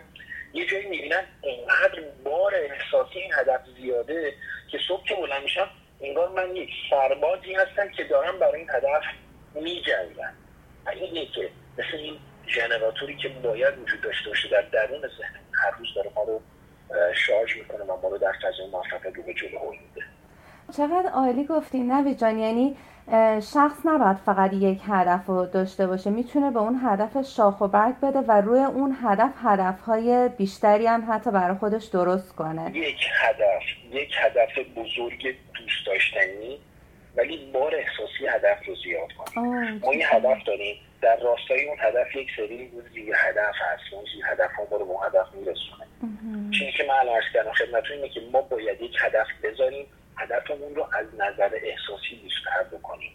یه جایی می‌بینن اینقدر بار احساسی این هدف زیاده که صبح که بلند میشم انگار من یک سربازی هستم که دارم برای این هدف میجنگم. اینه که مثل این ژنراتوری که باید وجود داشته باشه در درون ذهن هر روز داره ما رو شارژ می‌کنه و ما رو در فضای موفقیت رو به جلو میده. چقدر عالی گفتی نوی جان یعنی شخص نباید فقط یک هدف رو داشته باشه. می‌تونه به اون هدف شاخ و برگ بده و روی اون هدف هدفهای بیشتری هم حتی برای خودش درست کنه. یک هدف یک هدف بزرگ دوست داشتنی ولی بار احساسی هدف رو زیاد کنه. ما یه هدف داریم. در راستای اون هدف یک سری زیر هدف هست. اون زیر هدف ها رو به اون هدف میرسونه. چیزی که من الان کردم خدمتتون اینه که ما باید یک هدف بذاریم هدفمون رو از نظر احساسی بیشتر بکنیم.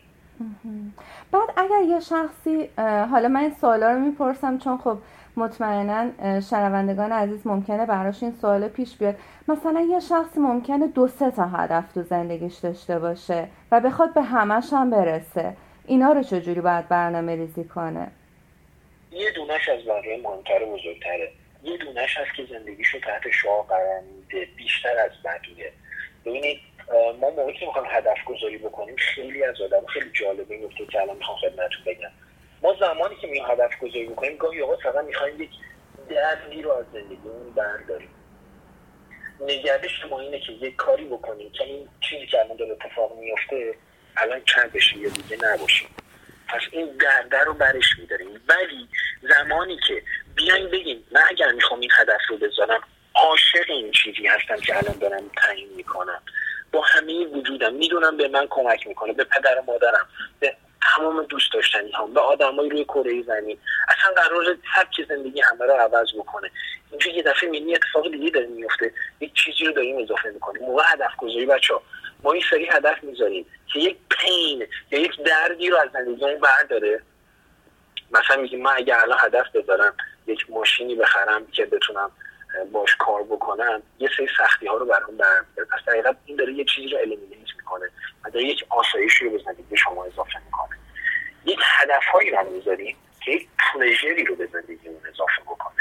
بعد اگر یه شخصی حالا من این سوالا رو می‌پرسم چون خب مطمئنا شنوندگان عزیز ممکنه براش این سوال پیش بیاد. مثلا یه شخصی ممکنه دو سه تا هدف تو زندگیش داشته باشه و بخواد به همش هم برسه. اینا رو چجوری باید برنامه ریزی کنه؟ یه دونش از بقیه مهمتر و بزرگتره. یه دونش هست که زندگیش رو تحت شعار قرار میده. بیشتر از بقیه. ببینید ما موقعی که می‌خوایم هدف گذاری بکنیم خیلی از آدم خیلی جالبه این نکته که الان می‌خوام خدمتتون بگم. ما زمانی که می‌خوایم هدف گذاری بکنیم گاهی اوقات فقط می‌خوایم یک دردی رو از زندگیمون برداریم. نگردش ما اینه که یک کاری بکنیم که این چیزی که الان داره اتفاق میفته الان چند بشه یا دیگه نباشیم پس این درده رو برش میداریم. ولی زمانی که بیایم بگیم من اگر می‌خوام این هدف رو بذارم عاشق این چیزی هستم که الان دارم تعیین می‌کنم. با همه وجودم. می‌دونم به من کمک می‌کنه به پدر و مادرم به تمام دوست داشتنی هم به آدمای روی کره زمین. اصلا قرار سبک زندگی همه رو عوض بکنه. اینجا یه دفعه می‌بینی اتفاق دیگه داره میفته یک چیزی رو داریم اضافه می‌کنیم. موقع هدف گذاری بچه ها ما این سری هدف می‌ذاریم که یک پین یا یک دردی رو از زندگی برداره. مثلا میگیم من اگه الان هدف بذارم یک ماشینی بخرم که بتونم باش کار بکنم یه سری سختی ها رو برام بر پس دقیقا این داره یه چیزی رو الیمینیت می‌کنه و داره یک آسایشی رو به شما اضافه می‌کنه. یک هدف هایی رو می‌ذاریم که یک پلژری رو به زندگیمون اضافه بکنه.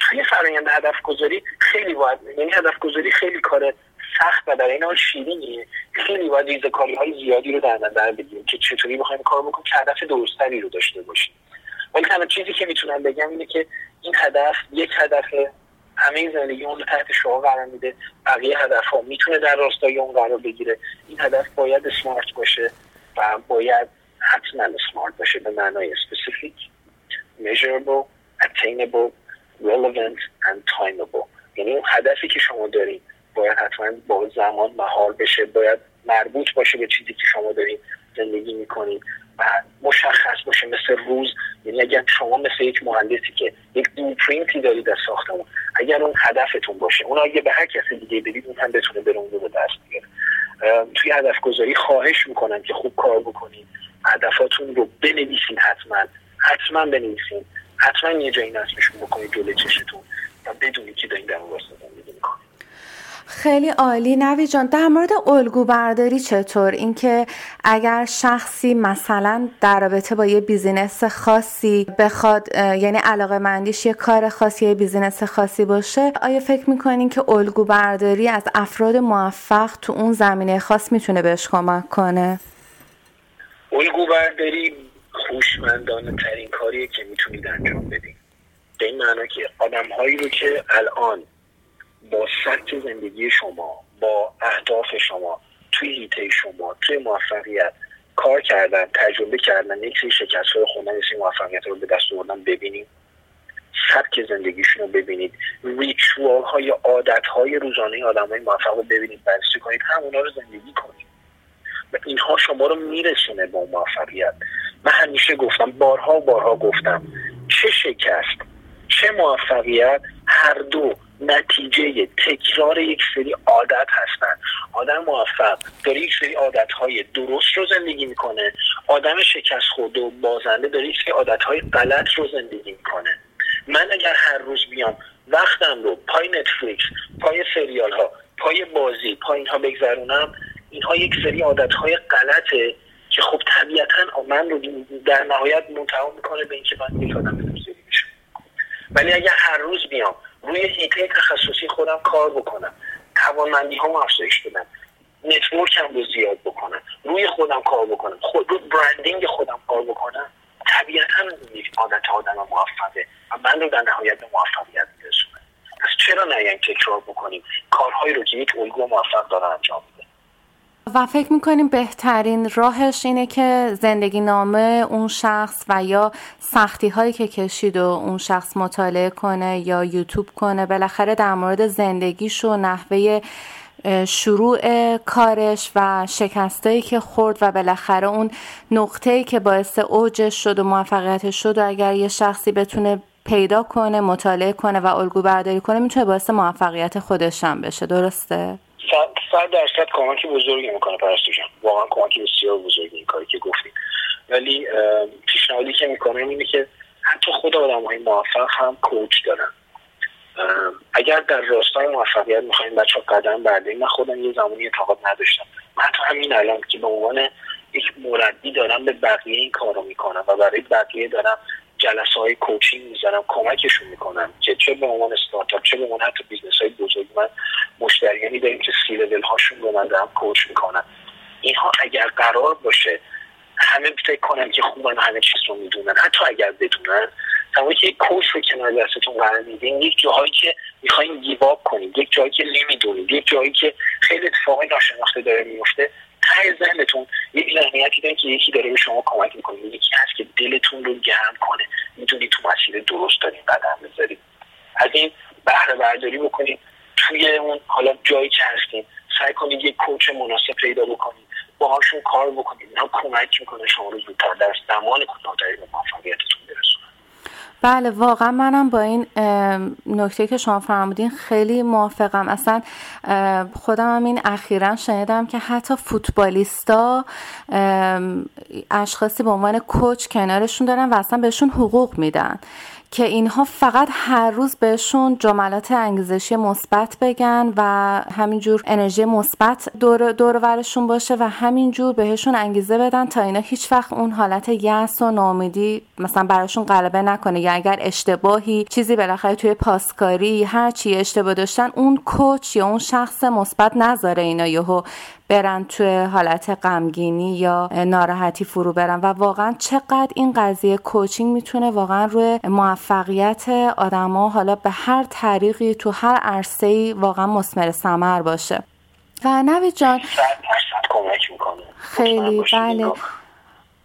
توی فرایند هدف گذاری خیلی باید یعنی هدف گذاری خیلی کار سخت و در این حال شیرینی خیلی باید ریزکاری های زیادی رو در نظر بگیریم که چطوری بخوایم کار بکنیم که هدف درستری رو داشته باشیم. ولی تنها چیزی که می‌تونم بگم اینه که این هدف یک هدف همه زندگی اون تحت شعا قرار میده بقیه هدف ها می‌تونه در راستای اون قرار بگیره. این هدف باید سمارت باشه و باید حتما سمارت باشه به معنای specific measurable attainable relevant and timeable. یعنی اون هدفی که شما دارین باید حتما با زمان مهار بشه باید مربوط باشه به چیزی که شما دارین زندگی می‌کنید مشخص باشه مثل روز یعنی اگر شما مثل یک مهندسی که یک پرینتی دارید از ساختمون اگر اون هدفتون باشه اون اگه به هر کسی دیگه بدید اون هم بتونه بره اون رو به دست بیاره. توی هدف گذاری خواهش می‌کنم که خوب کار بکنید. هدفاتون رو بنویسین حتما. حتما بنویسین. حتما یه جایی نصبشون بکنید جلوی چشتون و بدونید که دارین در اون زندگی می‌کنید. خیلی عالی. نوید جان در مورد الگو برداری چطور؟ اینکه اگر شخصی مثلا در رابطه با یه business خاصی بخواد یعنی علاقه مندیش یه کار خاصی یه business خاصی باشه آیا فکر می‌کنین که الگو برداری از افراد موفق تو اون زمینه خاص می‌تونه بهش کمک کنه؟ الگو برداری خوشمندانه ترین کاریه که می‌تونید انجام بدین. به این معنا که آدم هایی رو که الان با سبک زندگی شما با اهداف شما توی هیته شما توی موفقیت کار کردن تجربه کردن یک سری شکست های خوندن یک موفقیت رو به دست آوردن ببینیم سبک زندگیشون رو ببینید. ریچوال های عادت های روزانه آدم های موفق رو ببینید. بررسی کنید. همونا رو زندگی کنید. و اینها شما رو میرسونه با موفقیت. من همیشه گفتم بارها بارها گفتم چه شکست چه موفقیت هر دو نتیجه تکرار یک سری عادت هستن. آدم موفق داره یک سری عادت های درست رو زندگی می‌کنه. آدم شکست خود و بازنده داره یک سری عادت های غلط رو زندگی می‌کنه. من اگر هر روز بیام وقتم رو پای نتفلیکس پای سریال ها پای بازی پای اینها بگذرونم اینها یک سری عادت های غلطه که خب طبیعتا من رو در نهایت منتها می‌کنه به اینکه من یک آدم ولی اگر هر روز بیام روی هیته تخصصی خودم کار بکنم. توانمندی هم افزایش بدم. نتورکم رو زیاد بکنم. روی خودم کار بکنم. خود رو برندینگ خودم کار بکنم. طبیعتا عادت آدم موفقه. و من رو در نهایت به موفقیت میرسونه پس چرا نیایم تکرار بکنیم؟ کارهایی رو که یک الگو موفق داره انجام میده و فکر می‌کنیم بهترین راهش اینه که زندگی نامه اون شخص و یا سختی هایی که کشید و اون شخص مطالعه کنه یا یوتیوب کنه بالاخره در مورد زندگیش و نحوه شروع کارش و شکستایی که خورد و بالاخره اون نقطه‌ای که باعث اوجش شد و موفقیتش شد و اگر یه شخصی بتونه پیدا کنه مطالعه کنه و الگو برداری کنه می‌تونه باعث موفقیت خودش هم بشه درسته؟ صد درصد کمکی بزرگی می‌کنه پرستو واقعا کمکی بسیار بزرگی این کاری که گفتیم. ولی پیشنهادی که می‌کنم اینه که حتی خود آدم های موفق هم coach دارن. اگر در راستای موفقیت می‌خوایم بچه قدم برداریم من خودم یه زمانی اعتقاد نداشتم. من حتی همین الان که به عنوان یک مربی دارم به بقیه این کار رو می‌کنم و برای بقیه دارم جلسه های coaching می‌زنم کمکشون می‌کنم که چه به عنوان استارتاپ چه به عنوان حتی business های بزرگ من مشتریانی داریم که سی لول هاشون رو من دارم کوچ می‌کنم. اینها اگر قرار باشه همه فکر کنن که خوبن همه چیز رو می‌دونن حتی اگر بدونن زمانی که یک کوچ رو کنار دستتون قرار میدین یک جاهایی که می‌خواین گیواب کنید یک جایی که نمی‌دونید یک جایی که خیلی اتفاقی ناشناخته داره میفته ته ذهنتون یه ذهنیتی دارین که یکی داره به شما کمک می‌کنه. یکی هست که دلتون رو گرم کنه. می‌دونی تو مسیر درست دارین قدم بذارید از این بهره برداری بکنید توی اون حالا جایی که هستین سعی کنید یک کوچ مناسب پیدا بکنید باهاشون کار بکنید اینا کمک می‌کنه شما رو زودتر در زمان کوتاهتری به موفقیتتون برسونه بله واقعا منم با این نکته که شما فرمودین خیلی موافقم. اصلا خودم هم این اخیرا شنیدم که حتی فوتبالیستا اشخاصی به عنوان کوچ کنارشون دارن و اصلا بهشون حقوق میدن. که اینها فقط هر روز بهشون جملات انگیزشی مثبت بگن و همینجور انرژی مثبت دور دور ورشون باشه و همینجور بهشون انگیزه بدن تا اینا هیچ وقت اون حالت یأس و ناامیدی مثلا براشون غلبه نکنه. یا اگر اشتباهی چیزی بالاخره توی پاسکاری هر چی اشتباه داشتن اون کوچ یا اون شخص مثبت نذاره اینا یهو. برن توی حالت غمگینی یا ناراحتی فرو برن و واقعا چقدر این قضیه کوچینگ می‌تونه واقعا روی موفقیت آدما حالا به هر طریقی تو هر عرصه‌ای واقعا مسمر ثمر باشه. و نوید جان خیلی بله.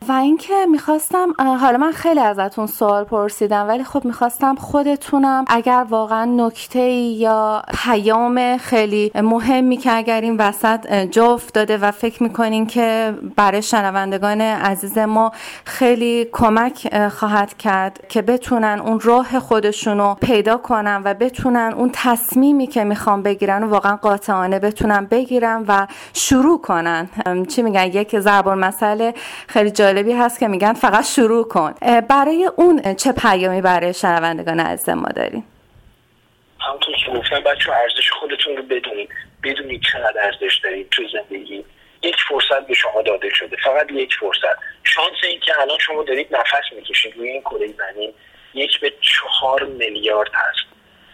و اینکه می‌خواستم حالا من خیلی ازتون سوال پرسیدم ولی خب می‌خواستم خودتونم اگر واقعا نکته یا پیام خیلی مهمی که اگر این وسط جا افتاده و فکر می‌کنین که برای شنوندگان عزیز ما خیلی کمک خواهد کرد که بتونن اون راه خودشونو پیدا کنن و بتونن اون تصمیمی که می‌خوام بگیرن و واقعا قاطعانه بتونن بگیرن و شروع کنن. چی میگن؟ یک ضرب مسئله خیلی جالب جالبی هست که میگن فقط شروع کن. برای اون چه پیامی برای شنوندگان عزیز ما داریم همونطور که گفتم بچه ارزش خودتون رو بدونید. بدونید چقدر ارزش دارید تو زندگی. یک فرصت به شما داده شده. فقط یک فرصت. شانس این که الان شما دارید نفس می‌کشید. روی این کره زمین یک به چهار میلیارد هست.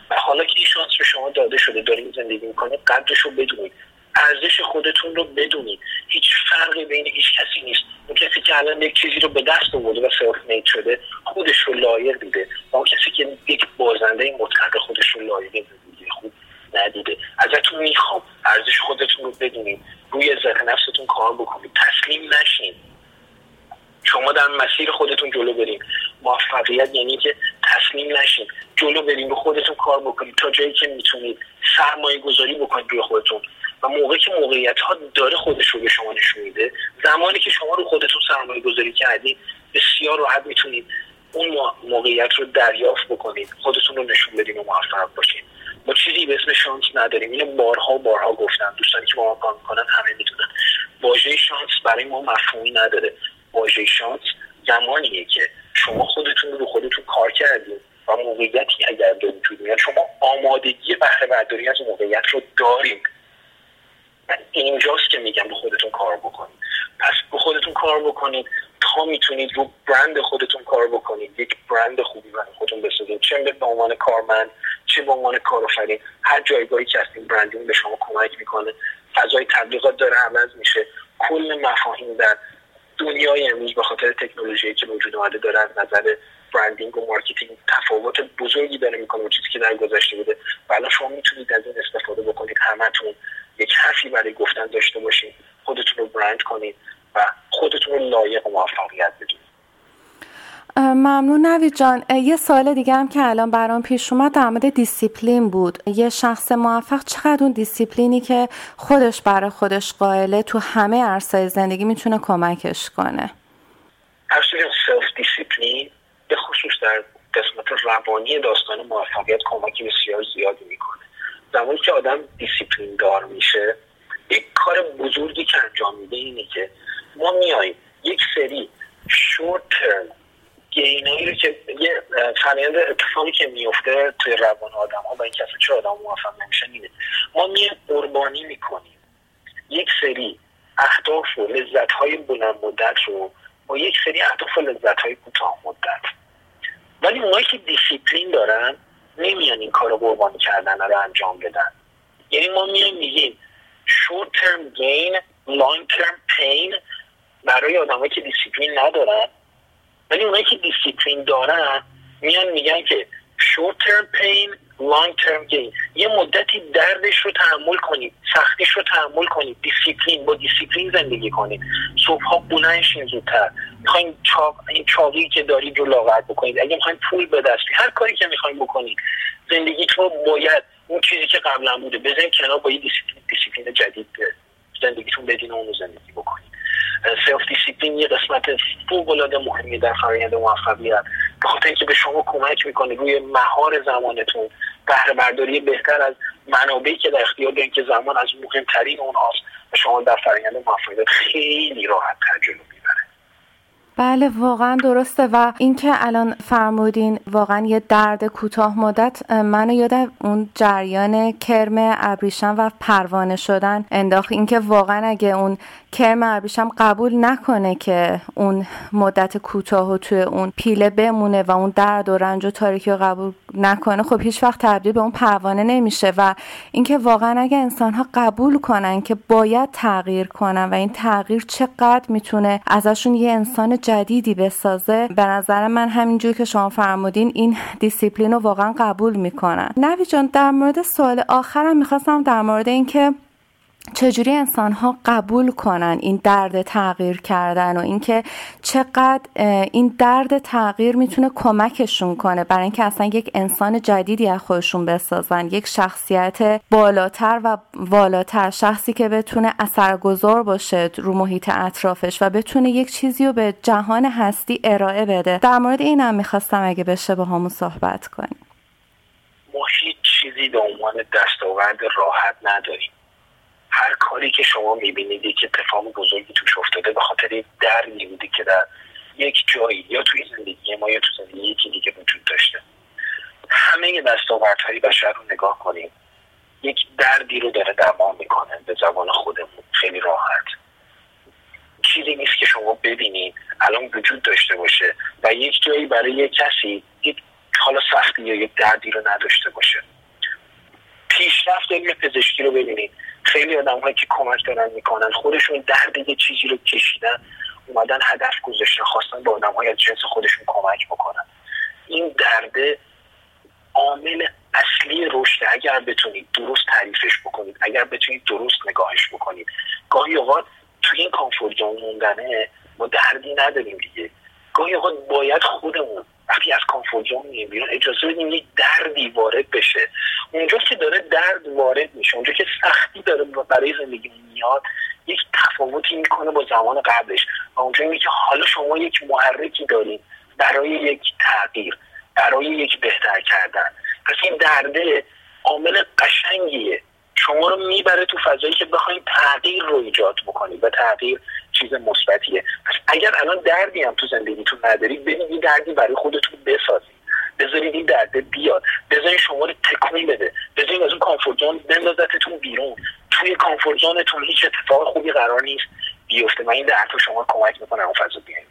و حالا که این شانس به شما داده شده دارید زندگی می‌کنید قدرش رو بدونید. ارزش خودتون رو بدونید. هیچ فرقی بین هیچ کسی نیست. اون کسی که الان یک چیزی رو به دست آورده و سلف مید شده خودش رو لایق دیده. و اون کسی که یک بازنده مطلق خودش رو لایق زندگی خوب ندیده. ازتون می‌خوام. ارزش خودتون رو بدونید. روی ذهن نفستون کار بکنید. تسلیم نشین. شما در مسیر خودتون جلو برین. موفقیت یعنی که تسلیم نشین. جلو برین. به خودتون کار بکنید. تا جایی که می‌تونید سرمایه گذاری بکنید روی خودتون. و موقعی که موقعیت ها داره خودش رو به شما نشون میده زمانی که شما رو خودتون سرمایه گذاری کردید بسیار راحت می‌تونید اون موقعیت رو دریافت بکنید خودتون رو نشون بدین و موفق باشید ما چیزی به اسم شانس نداریم. اینو بارها بارها گفتم. دوستانی که با ما کار می‌کنن همه می‌دونن. واژه شانس برای ما مفهومی نداره. واژه شانس زمانیه که شما خودتون رو خودتون کار کردید و موقعیتی اگر به وجود میاد شما آمادگی بهره برداری از موقعیت رو داریم اینجاست که میگم به خودتون کار بکنید. پس به خودتون کار بکنید تا می‌تونید رو برند خودتون کار بکنید. یک برند خوبی برای خودتون بسازید. چه به عنوان کارمند چه به عنوان کارآفرین هر جایگاهی که هستین branding به شما کمک می‌کنه. فضای تبلیغات داره عوض میشه. کل مفاهیم در دنیای امروز به خاطر تکنولوژی که وجود اومده داره از نظر branding و marketing تفاوت بزرگی داره می‌کنه چیزی که در گذشته بوده. و شما می‌تونید از این استفاده بکنید. همتون یک حرفی برای گفتن داشته باشید خودتون رو برند کنید و خودتون رو لایق موفقیت بدونید ممنون نوید جان. یه سوال دیگه هم که الان برام پیش اومد در مورد دیسیپلین بود. یه شخص موفق چقدر اون دیسیپلینی که خودش برای خودش قائله تو همه عرصه زندگی می‌تونه کمکش کنه؟ اصلا self-discipline به خصوص در قسمت روانی داستان موفقیت کمکی بسیار زیادی می‌کنه. زمانی که آدم دیسیپلین دار میشه یک کار بزرگی که انجام میده اینه که ما میاییم یک سری short term gain هایی رو که یه فرآیند اتفاقی که میفته توی روان آدم ها و این کسی چه آدم موفق نمیشن اینه. ما میایم قربانی می‌کنیم. یک سری اهداف و لذت های بلند مدت رو با یک سری اهداف و لذت های کوتاه مدت. ولی اونایی که دیسیپلین دارن نمیان این کار قربانی کردن رو انجام بدن. یعنی ما میایم میگیم short term gain long term pain برای آدمایی که دیسیپلین ندارن. ولی اونایی که دیسیپلین دارن میان میگن که short term pain long term gain. یه مدتی دردش رو تحمل کنید سختیش رو تحمل کنید دیسیپلین با دیسیپلین زندگی کنید صبح ها بلند شین زودتر. می‌خواین چاق این چاقی که دارید رو لاغر بکنید. اگه می‌خواین پول به دست هر کاری که می‌خواین بکنید. زندگیتون رو باید اون چیزی که قبلا بوده بزنید کنار با یه discipline, discipline جدید زندگیتون بدین اون زندگی بکنید. self-discipline یه قسمت فوق العاده مهمی در فرآیند موفقیت. به خاطر اینکه به شما کمک می‌کنه روی مهار زمانتون. بهره برداری بهتر از منابعی که در اختیار دارین که زمان از مهمترین اونهاست و شما در فرآیند موفقیت خیلی راحت تر جلو می‌بره. بله واقعا درسته و اینکه الان فرمودین واقعا یه درد کوتاه مدت منو یاد اون جریان کرم ابریشم و پروانه شدن انداخت. اینکه واقعا اگه اون کرم ابریشم قبول نکنه که اون مدت کوتاه و توی اون پیله بمونه و اون درد و رنج و تاریکی رو قبول نکنه. خب هیچ وقت تبدیل به اون پروانه نمیشه و اینکه واقعا اگه انسان ها قبول کنن که باید تغییر کنن و این تغییر چقدر می‌تونه ازشون یه انسان جدیدی بسازه به نظر من همینجور که شما فرمودین این دیسیپلین رو واقعا قبول می‌کنن. نوید جان در مورد سوال آخرم می‌خواستم در مورد اینکه چجوری انسان ها قبول کنن این درد تغییر کردن و اینکه چقدر این درد تغییر می‌تونه کمکشون کنه برای اینکه اصلا یک انسان جدیدی از خودشون بسازن یک شخصیت بالاتر و والاتر شخصی که بتونه اثرگذار باشه رو محیط اطرافش و بتونه یک چیزی رو به جهان هستی ارائه بده. در مورد اینم می‌خواستم اگه بشه با همون صحبت کنیم. هیچ چیزی به عنوان دستاورد راحت نداریم. هر کاری که شما می‌بینید یک اتفاق بزرگی توش افتاده به خاطر دردی بوده که در یک جایی یا توی زندگی ما یا تو زندگی یکی دیگه وجود داشته. همه دستاوردهای بشر رو نگاه کنیم. یک دردی رو داره درمان می‌کنه به زبان خودمون. خیلی راحت. چیزی نیست که شما ببینید الان وجود داشته باشه و یک جایی برای یک کسی یک حالا سختی یا یک دردی رو نداشته باشه. پیشرفت علم پزشکی رو ببینید. خیلی آدم که کمک دارن می‌کنن خودشون درد یه چیزی رو کشیدن اومدن هدف گذاشتن خواستن به آدم های از جنس خودشون کمک بکنن. این درده عامل اصلی رشد اگر بتونید درست تعریفش بکنید اگر بتونید درست نگاهش بکنید. گاهی اوقات تو این کامفورت موندنه ما دردی نداریم دیگه. گاهی اوقات باید خودمون وقتی از کامفورت زون میگیم بیرون اجازه بدیم یک دردی وارد بشه. اونجا که داره درد وارد میشه اونجا که سختی داره برای زندگی میاد یک تفاوتی می‌کنه با زمان قبلش. و اونجا که حالا شما یک محرکی دارید برای یک تغییر برای یک بهتر کردن. پس این درده عامل قشنگیه. شما رو می‌بره تو فضایی که بخواید تغییر رو ایجاد بکنید و تغییر چیز مثبتیه. پس اگر الان دردی هم تو زندگیتون ندارید برید این دردی برای خودتون بسازید. بذارید این درده بیاد. بذارید شما رو تکون بده. بذارید از اون کامفورت زون بندازتتون بیرون. توی کامفورت زونتون هیچ اتفاق خوبی قرار نیست بیفته. و این درد شما کمک می‌کنه اون فضا بیاین.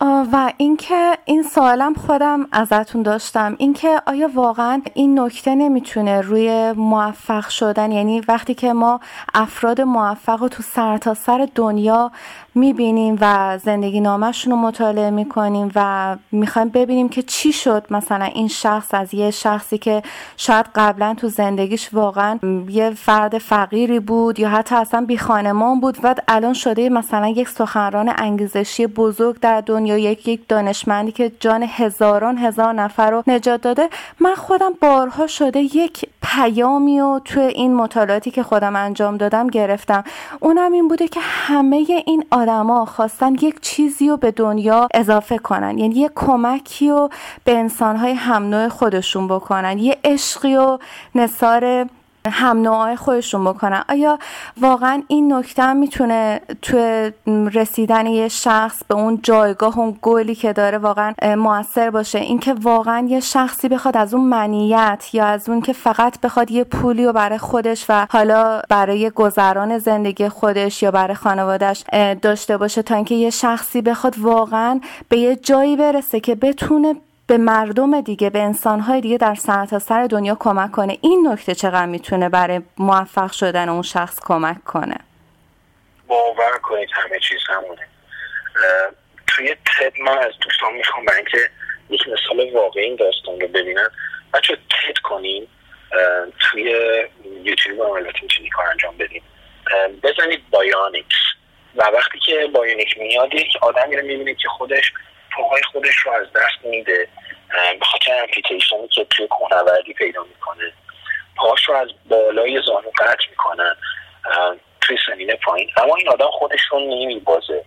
و اینکه این سوالم خودم ازتون داشتم. اینکه آیا واقعا این نکته نمی‌تونه روی موفق شدن؟ یعنی وقتی که ما افراد موفق رو تو سرتاسر سر دنیا می‌بینیم و زندگی نامشون رو مطالعه می‌کنیم و می‌خوایم ببینیم که چی شد مثلا این شخص از یه شخصی که شاید قبلا تو زندگیش واقعا یه فرد فقیری بود یا حتی اصلا بی خانمان بود. و الان شده مثلا یک سخنران انگیزشی بزرگ در دنیا یک یک دانشمندی که جان هزاران هزار نفر رو نجات داده. من خودم بارها شده یک پیامی و توی این مطالعاتی که خودم انجام دادم گرفتم. اونم این بوده که همه این آدما خواستن یک چیزی رو به دنیا اضافه کنن. یعنی یه کمکی رو به انسانهای هم نوع خودشون بکنن. یه عشقی و نصار هم نوعای خودشون بکنن. آیا واقعا این نکته می‌تونه تو رسیدن یه شخص به اون جایگاه اون گلی که داره واقعا موثر باشه؟ اینکه واقعا یه شخصی بخواد از اون منیت یا از اون که فقط بخواد یه پولی و برای خودش و حالا برای گذران زندگی خودش یا برای خانوادش داشته باشه تا اینکه یه شخصی بخواد واقعا به یه جایی برسه که بتونه به مردم دیگه به انسانهای دیگه در سر سر دنیا کمک کنه. این نکته چقدر می‌تونه برای موفق شدن اون شخص کمک کنه؟ باور کنید همه چیز همونه. توی تد من از دوستان می‌خوام برای اینکه یک مثال واقعی این داستان رو ببینن. بچه تد کنین توی یوتیوب البته می‌تونی کار انجام بدین. بزنید bionics و وقتی که bionic میاد یک آدمی رو می‌بینید که خودش پاهای خودش رو از دست میده. به خاطر amputation ی که توی کوهنوردی پیدا می‌کنه. پاهاش رو از بالای زانو قطع می‌کنن. توی سنین پایین. اما این آدم خودش رو نمیبازه.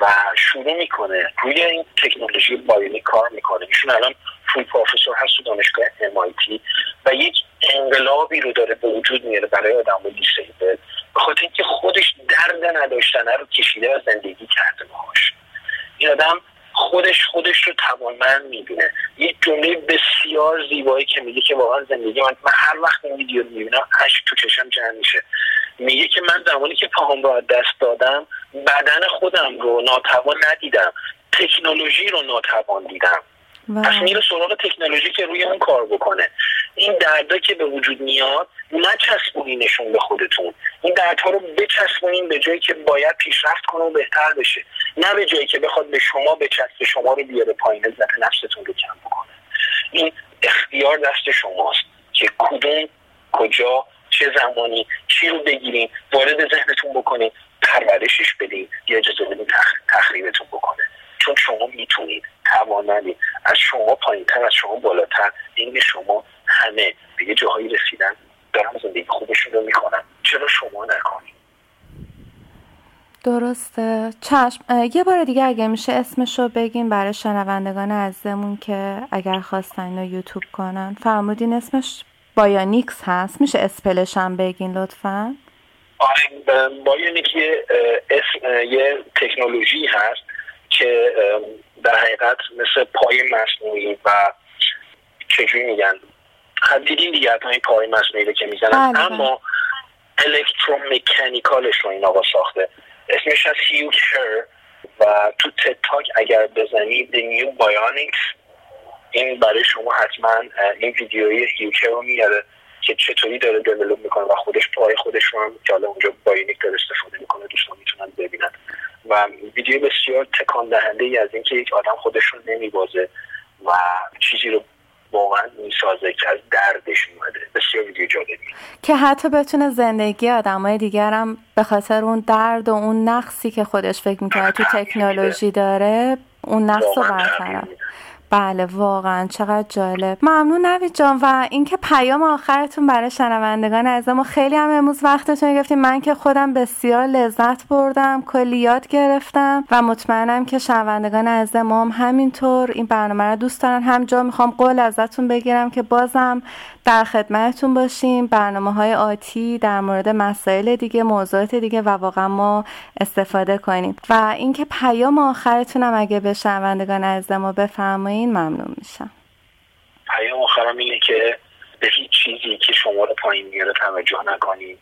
و شروع می‌کنه. روی این تکنولوژی bionic کار می‌کنه. ایشون الان فول پروفسور هست تو دانشگاه MIT و یک انقلابی رو داره به وجود میاره برای آدم با دیسیبل. به خاطر اینکه خودش درد نداشتنه رو کشیده و زندگی کرده باهاش. این آدم خودش خودش رو توانمند می‌بینه. یه جمله بسیار زیبایی که میگه که واقعا زندگی من, من هر وقت این ویدیو می‌بینم اش تو چشم جمع میشه. میگه که من زمانی که پاهم رو دست دادم بدن خودم رو ناتوان ندیدم. تکنولوژی رو ناتوان دیدم. پس میره سراغ تکنولوژی که روی اون کار بکنه. این دردا که به وجود میاد نچسبونینشون به خودتون. این دردها رو بچسبونین به جایی که باید پیشرفت کنه و بهتر بشه. نه به جایی که بخواد به شما بچسبه شما رو بیاره پایین عزت نفستون رو کم بکنه. این اختیار دست شماست که کدوم کجا چه زمانی چی رو بگیرین وارد ذهنتون بکنین پرورشش بدین یا اجازه بدین تخریبتون بکنه. چون شما می‌تونید. توانمندید از شما پایینتر از شما بالاتر. این شما همه. به یه جاهایی رسیدن دارن زندگی خوبشون رو می‌کنن. چرا شما نکنید درسته. چشم. یه بار دیگه اگه میشه اسمش رو بگین برای شنوندگان عزیزمون که اگر خواستن اینو یوتیوب کنن. فرمودین اسمش بایانیکس هست. میشه اسپلش هم بگین لطفا. آره bionic یه, اسم، یه تکنولوژی هست که در حقیقت مثل پای مصنوعی و چجوری میگن؟ دیدین دیگه های پای مصنوعی که می‌زنن. بله، بله. اما electromechanical ش رو این آقا ساخته. اسمش هست Hugh Herr و تو TED Talk اگر بزنید The New Bionics این برای شما حتما این ویدیوی Hugh Herr رو میاره. که چطوری داره دیولوب می‌کنه و خودش پای خودش رو هم که حالا اونجا بایونیک داره استفاده می‌کنه دوستان می‌تونن ببینن. و ویدیو بسیار تکان دهنده ای از اینکه یک آدم خودش رو نمیبازه و چیزی رو واقعا می‌سازه که از دردش اومده. بسیار ویدیو جالبی. که حتی بتونه زندگی آدمای دیگرم به خاطر اون درد و اون نقصی که خودش فکر می‌کرد تو تکنولوژی داره اون نقص رو برطرف. بله واقعا چقدر جالب. ممنون نوید جان و اینکه پیام آخرتون برای شنوندگان از ما خیلی هم امروز وقتتون گرفتیم. من که خودم بسیار لذت بردم کلی یاد گرفتم و مطمئنم که شنوندگان ما هم همینطور این برنامه رو دوست دارن. هم جا می‌خوام قول ازتون بگیرم که بازم در خدمتتون باشیم. برنامه های آتی در مورد مسائل دیگه موضوعات دیگه و واقعا ما استفاده کنیم. و اینکه پیام آخرتون هم اگه به شنوندگان از ما بفرمایید ممنون میشم. پیام آخرم اینه که به هیچ چیزی که شما رو پایین میاره توجه نکنید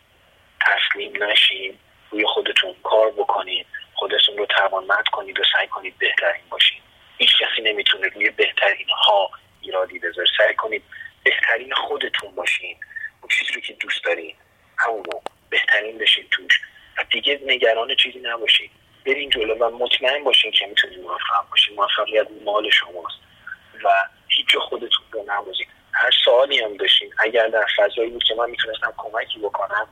تسلیم نشین. روی خودتون کار بکنید خودتون رو توانمند کنید و سعی کنید بهترین باشید هیچ کسی نمی‌تونه روی بهترین ها ایرادی بذاره. سعی کنید بهترین خودتون باشین. اون چیزی رو که دوست دارین. همون رو بهترین بشین توش. و دیگه نگران چیزی نباشید برین جلو و مطمئن باشین که می‌تونید موفق باشین. موفقیت مال شماست. و هیچ خودتون رو نبازید. هر سوالی هم داشتین. اگر در فضایی بود که من می‌تونستم کمکی بکنم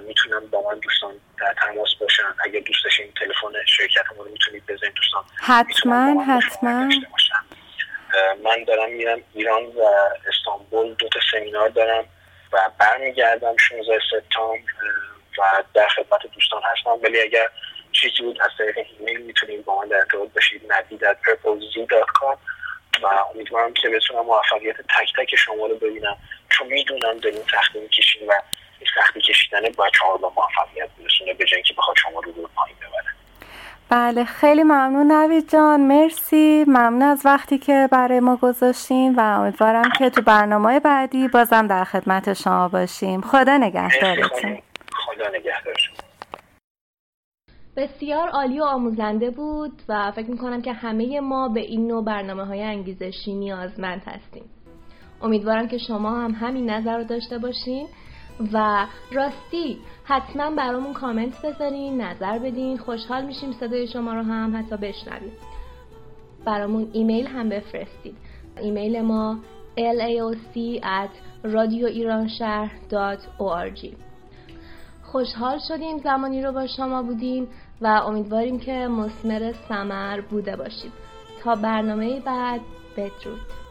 می‌تونم با من دوستان در تماس باشن. اگر دوست داشتین تلفن شرکت رو می‌تونید بزنید دوستان حتما حتما. من دارم میرم ایران و استانبول دو تا سمینار دارم و برمیگردم 16 سپتامبر و در خدمت دوستان هستم. ولی اگر چیزی بود از طریق ایمیل می‌تونید با من در ارتباط باشید. نوید و امیدوارم که بتونم موفقیت تک تک شما رو ببینم. چون می‌دونم داریم سختی می‌کشین و سختی کشیدن بچه ها رو موفقیت برسونه به که بخواد شما رو رو پایین ببره. بله خیلی ممنون نوید جان. مرسی. ممنون از وقتی که برای ما گذاشتیم و امیدوارم که تو برنامه بعدی بازم در خدمت شما باشیم. خدا نگهدارتون. خدا نگهدارتون بسیار عالی و آموزنده بود و فکر می‌کنم که همه ما به این نوع برنامه های انگیزشی نیازمند هستیم. امیدوارم که شما هم همین نظر رو داشته باشین و راستی حتما برامون کامنت بذارین نظر بدین. خوشحال میشیم صدای شما رو هم حتی بشنویم. برامون ایمیل هم بفرستید. ایمیل ما laoc at radioiranshar.org خوشحال شدیم زمانی رو با شما بودیم. و امیدواریم که مسمر سمر بوده باشید. تا برنامه بعد بدرود.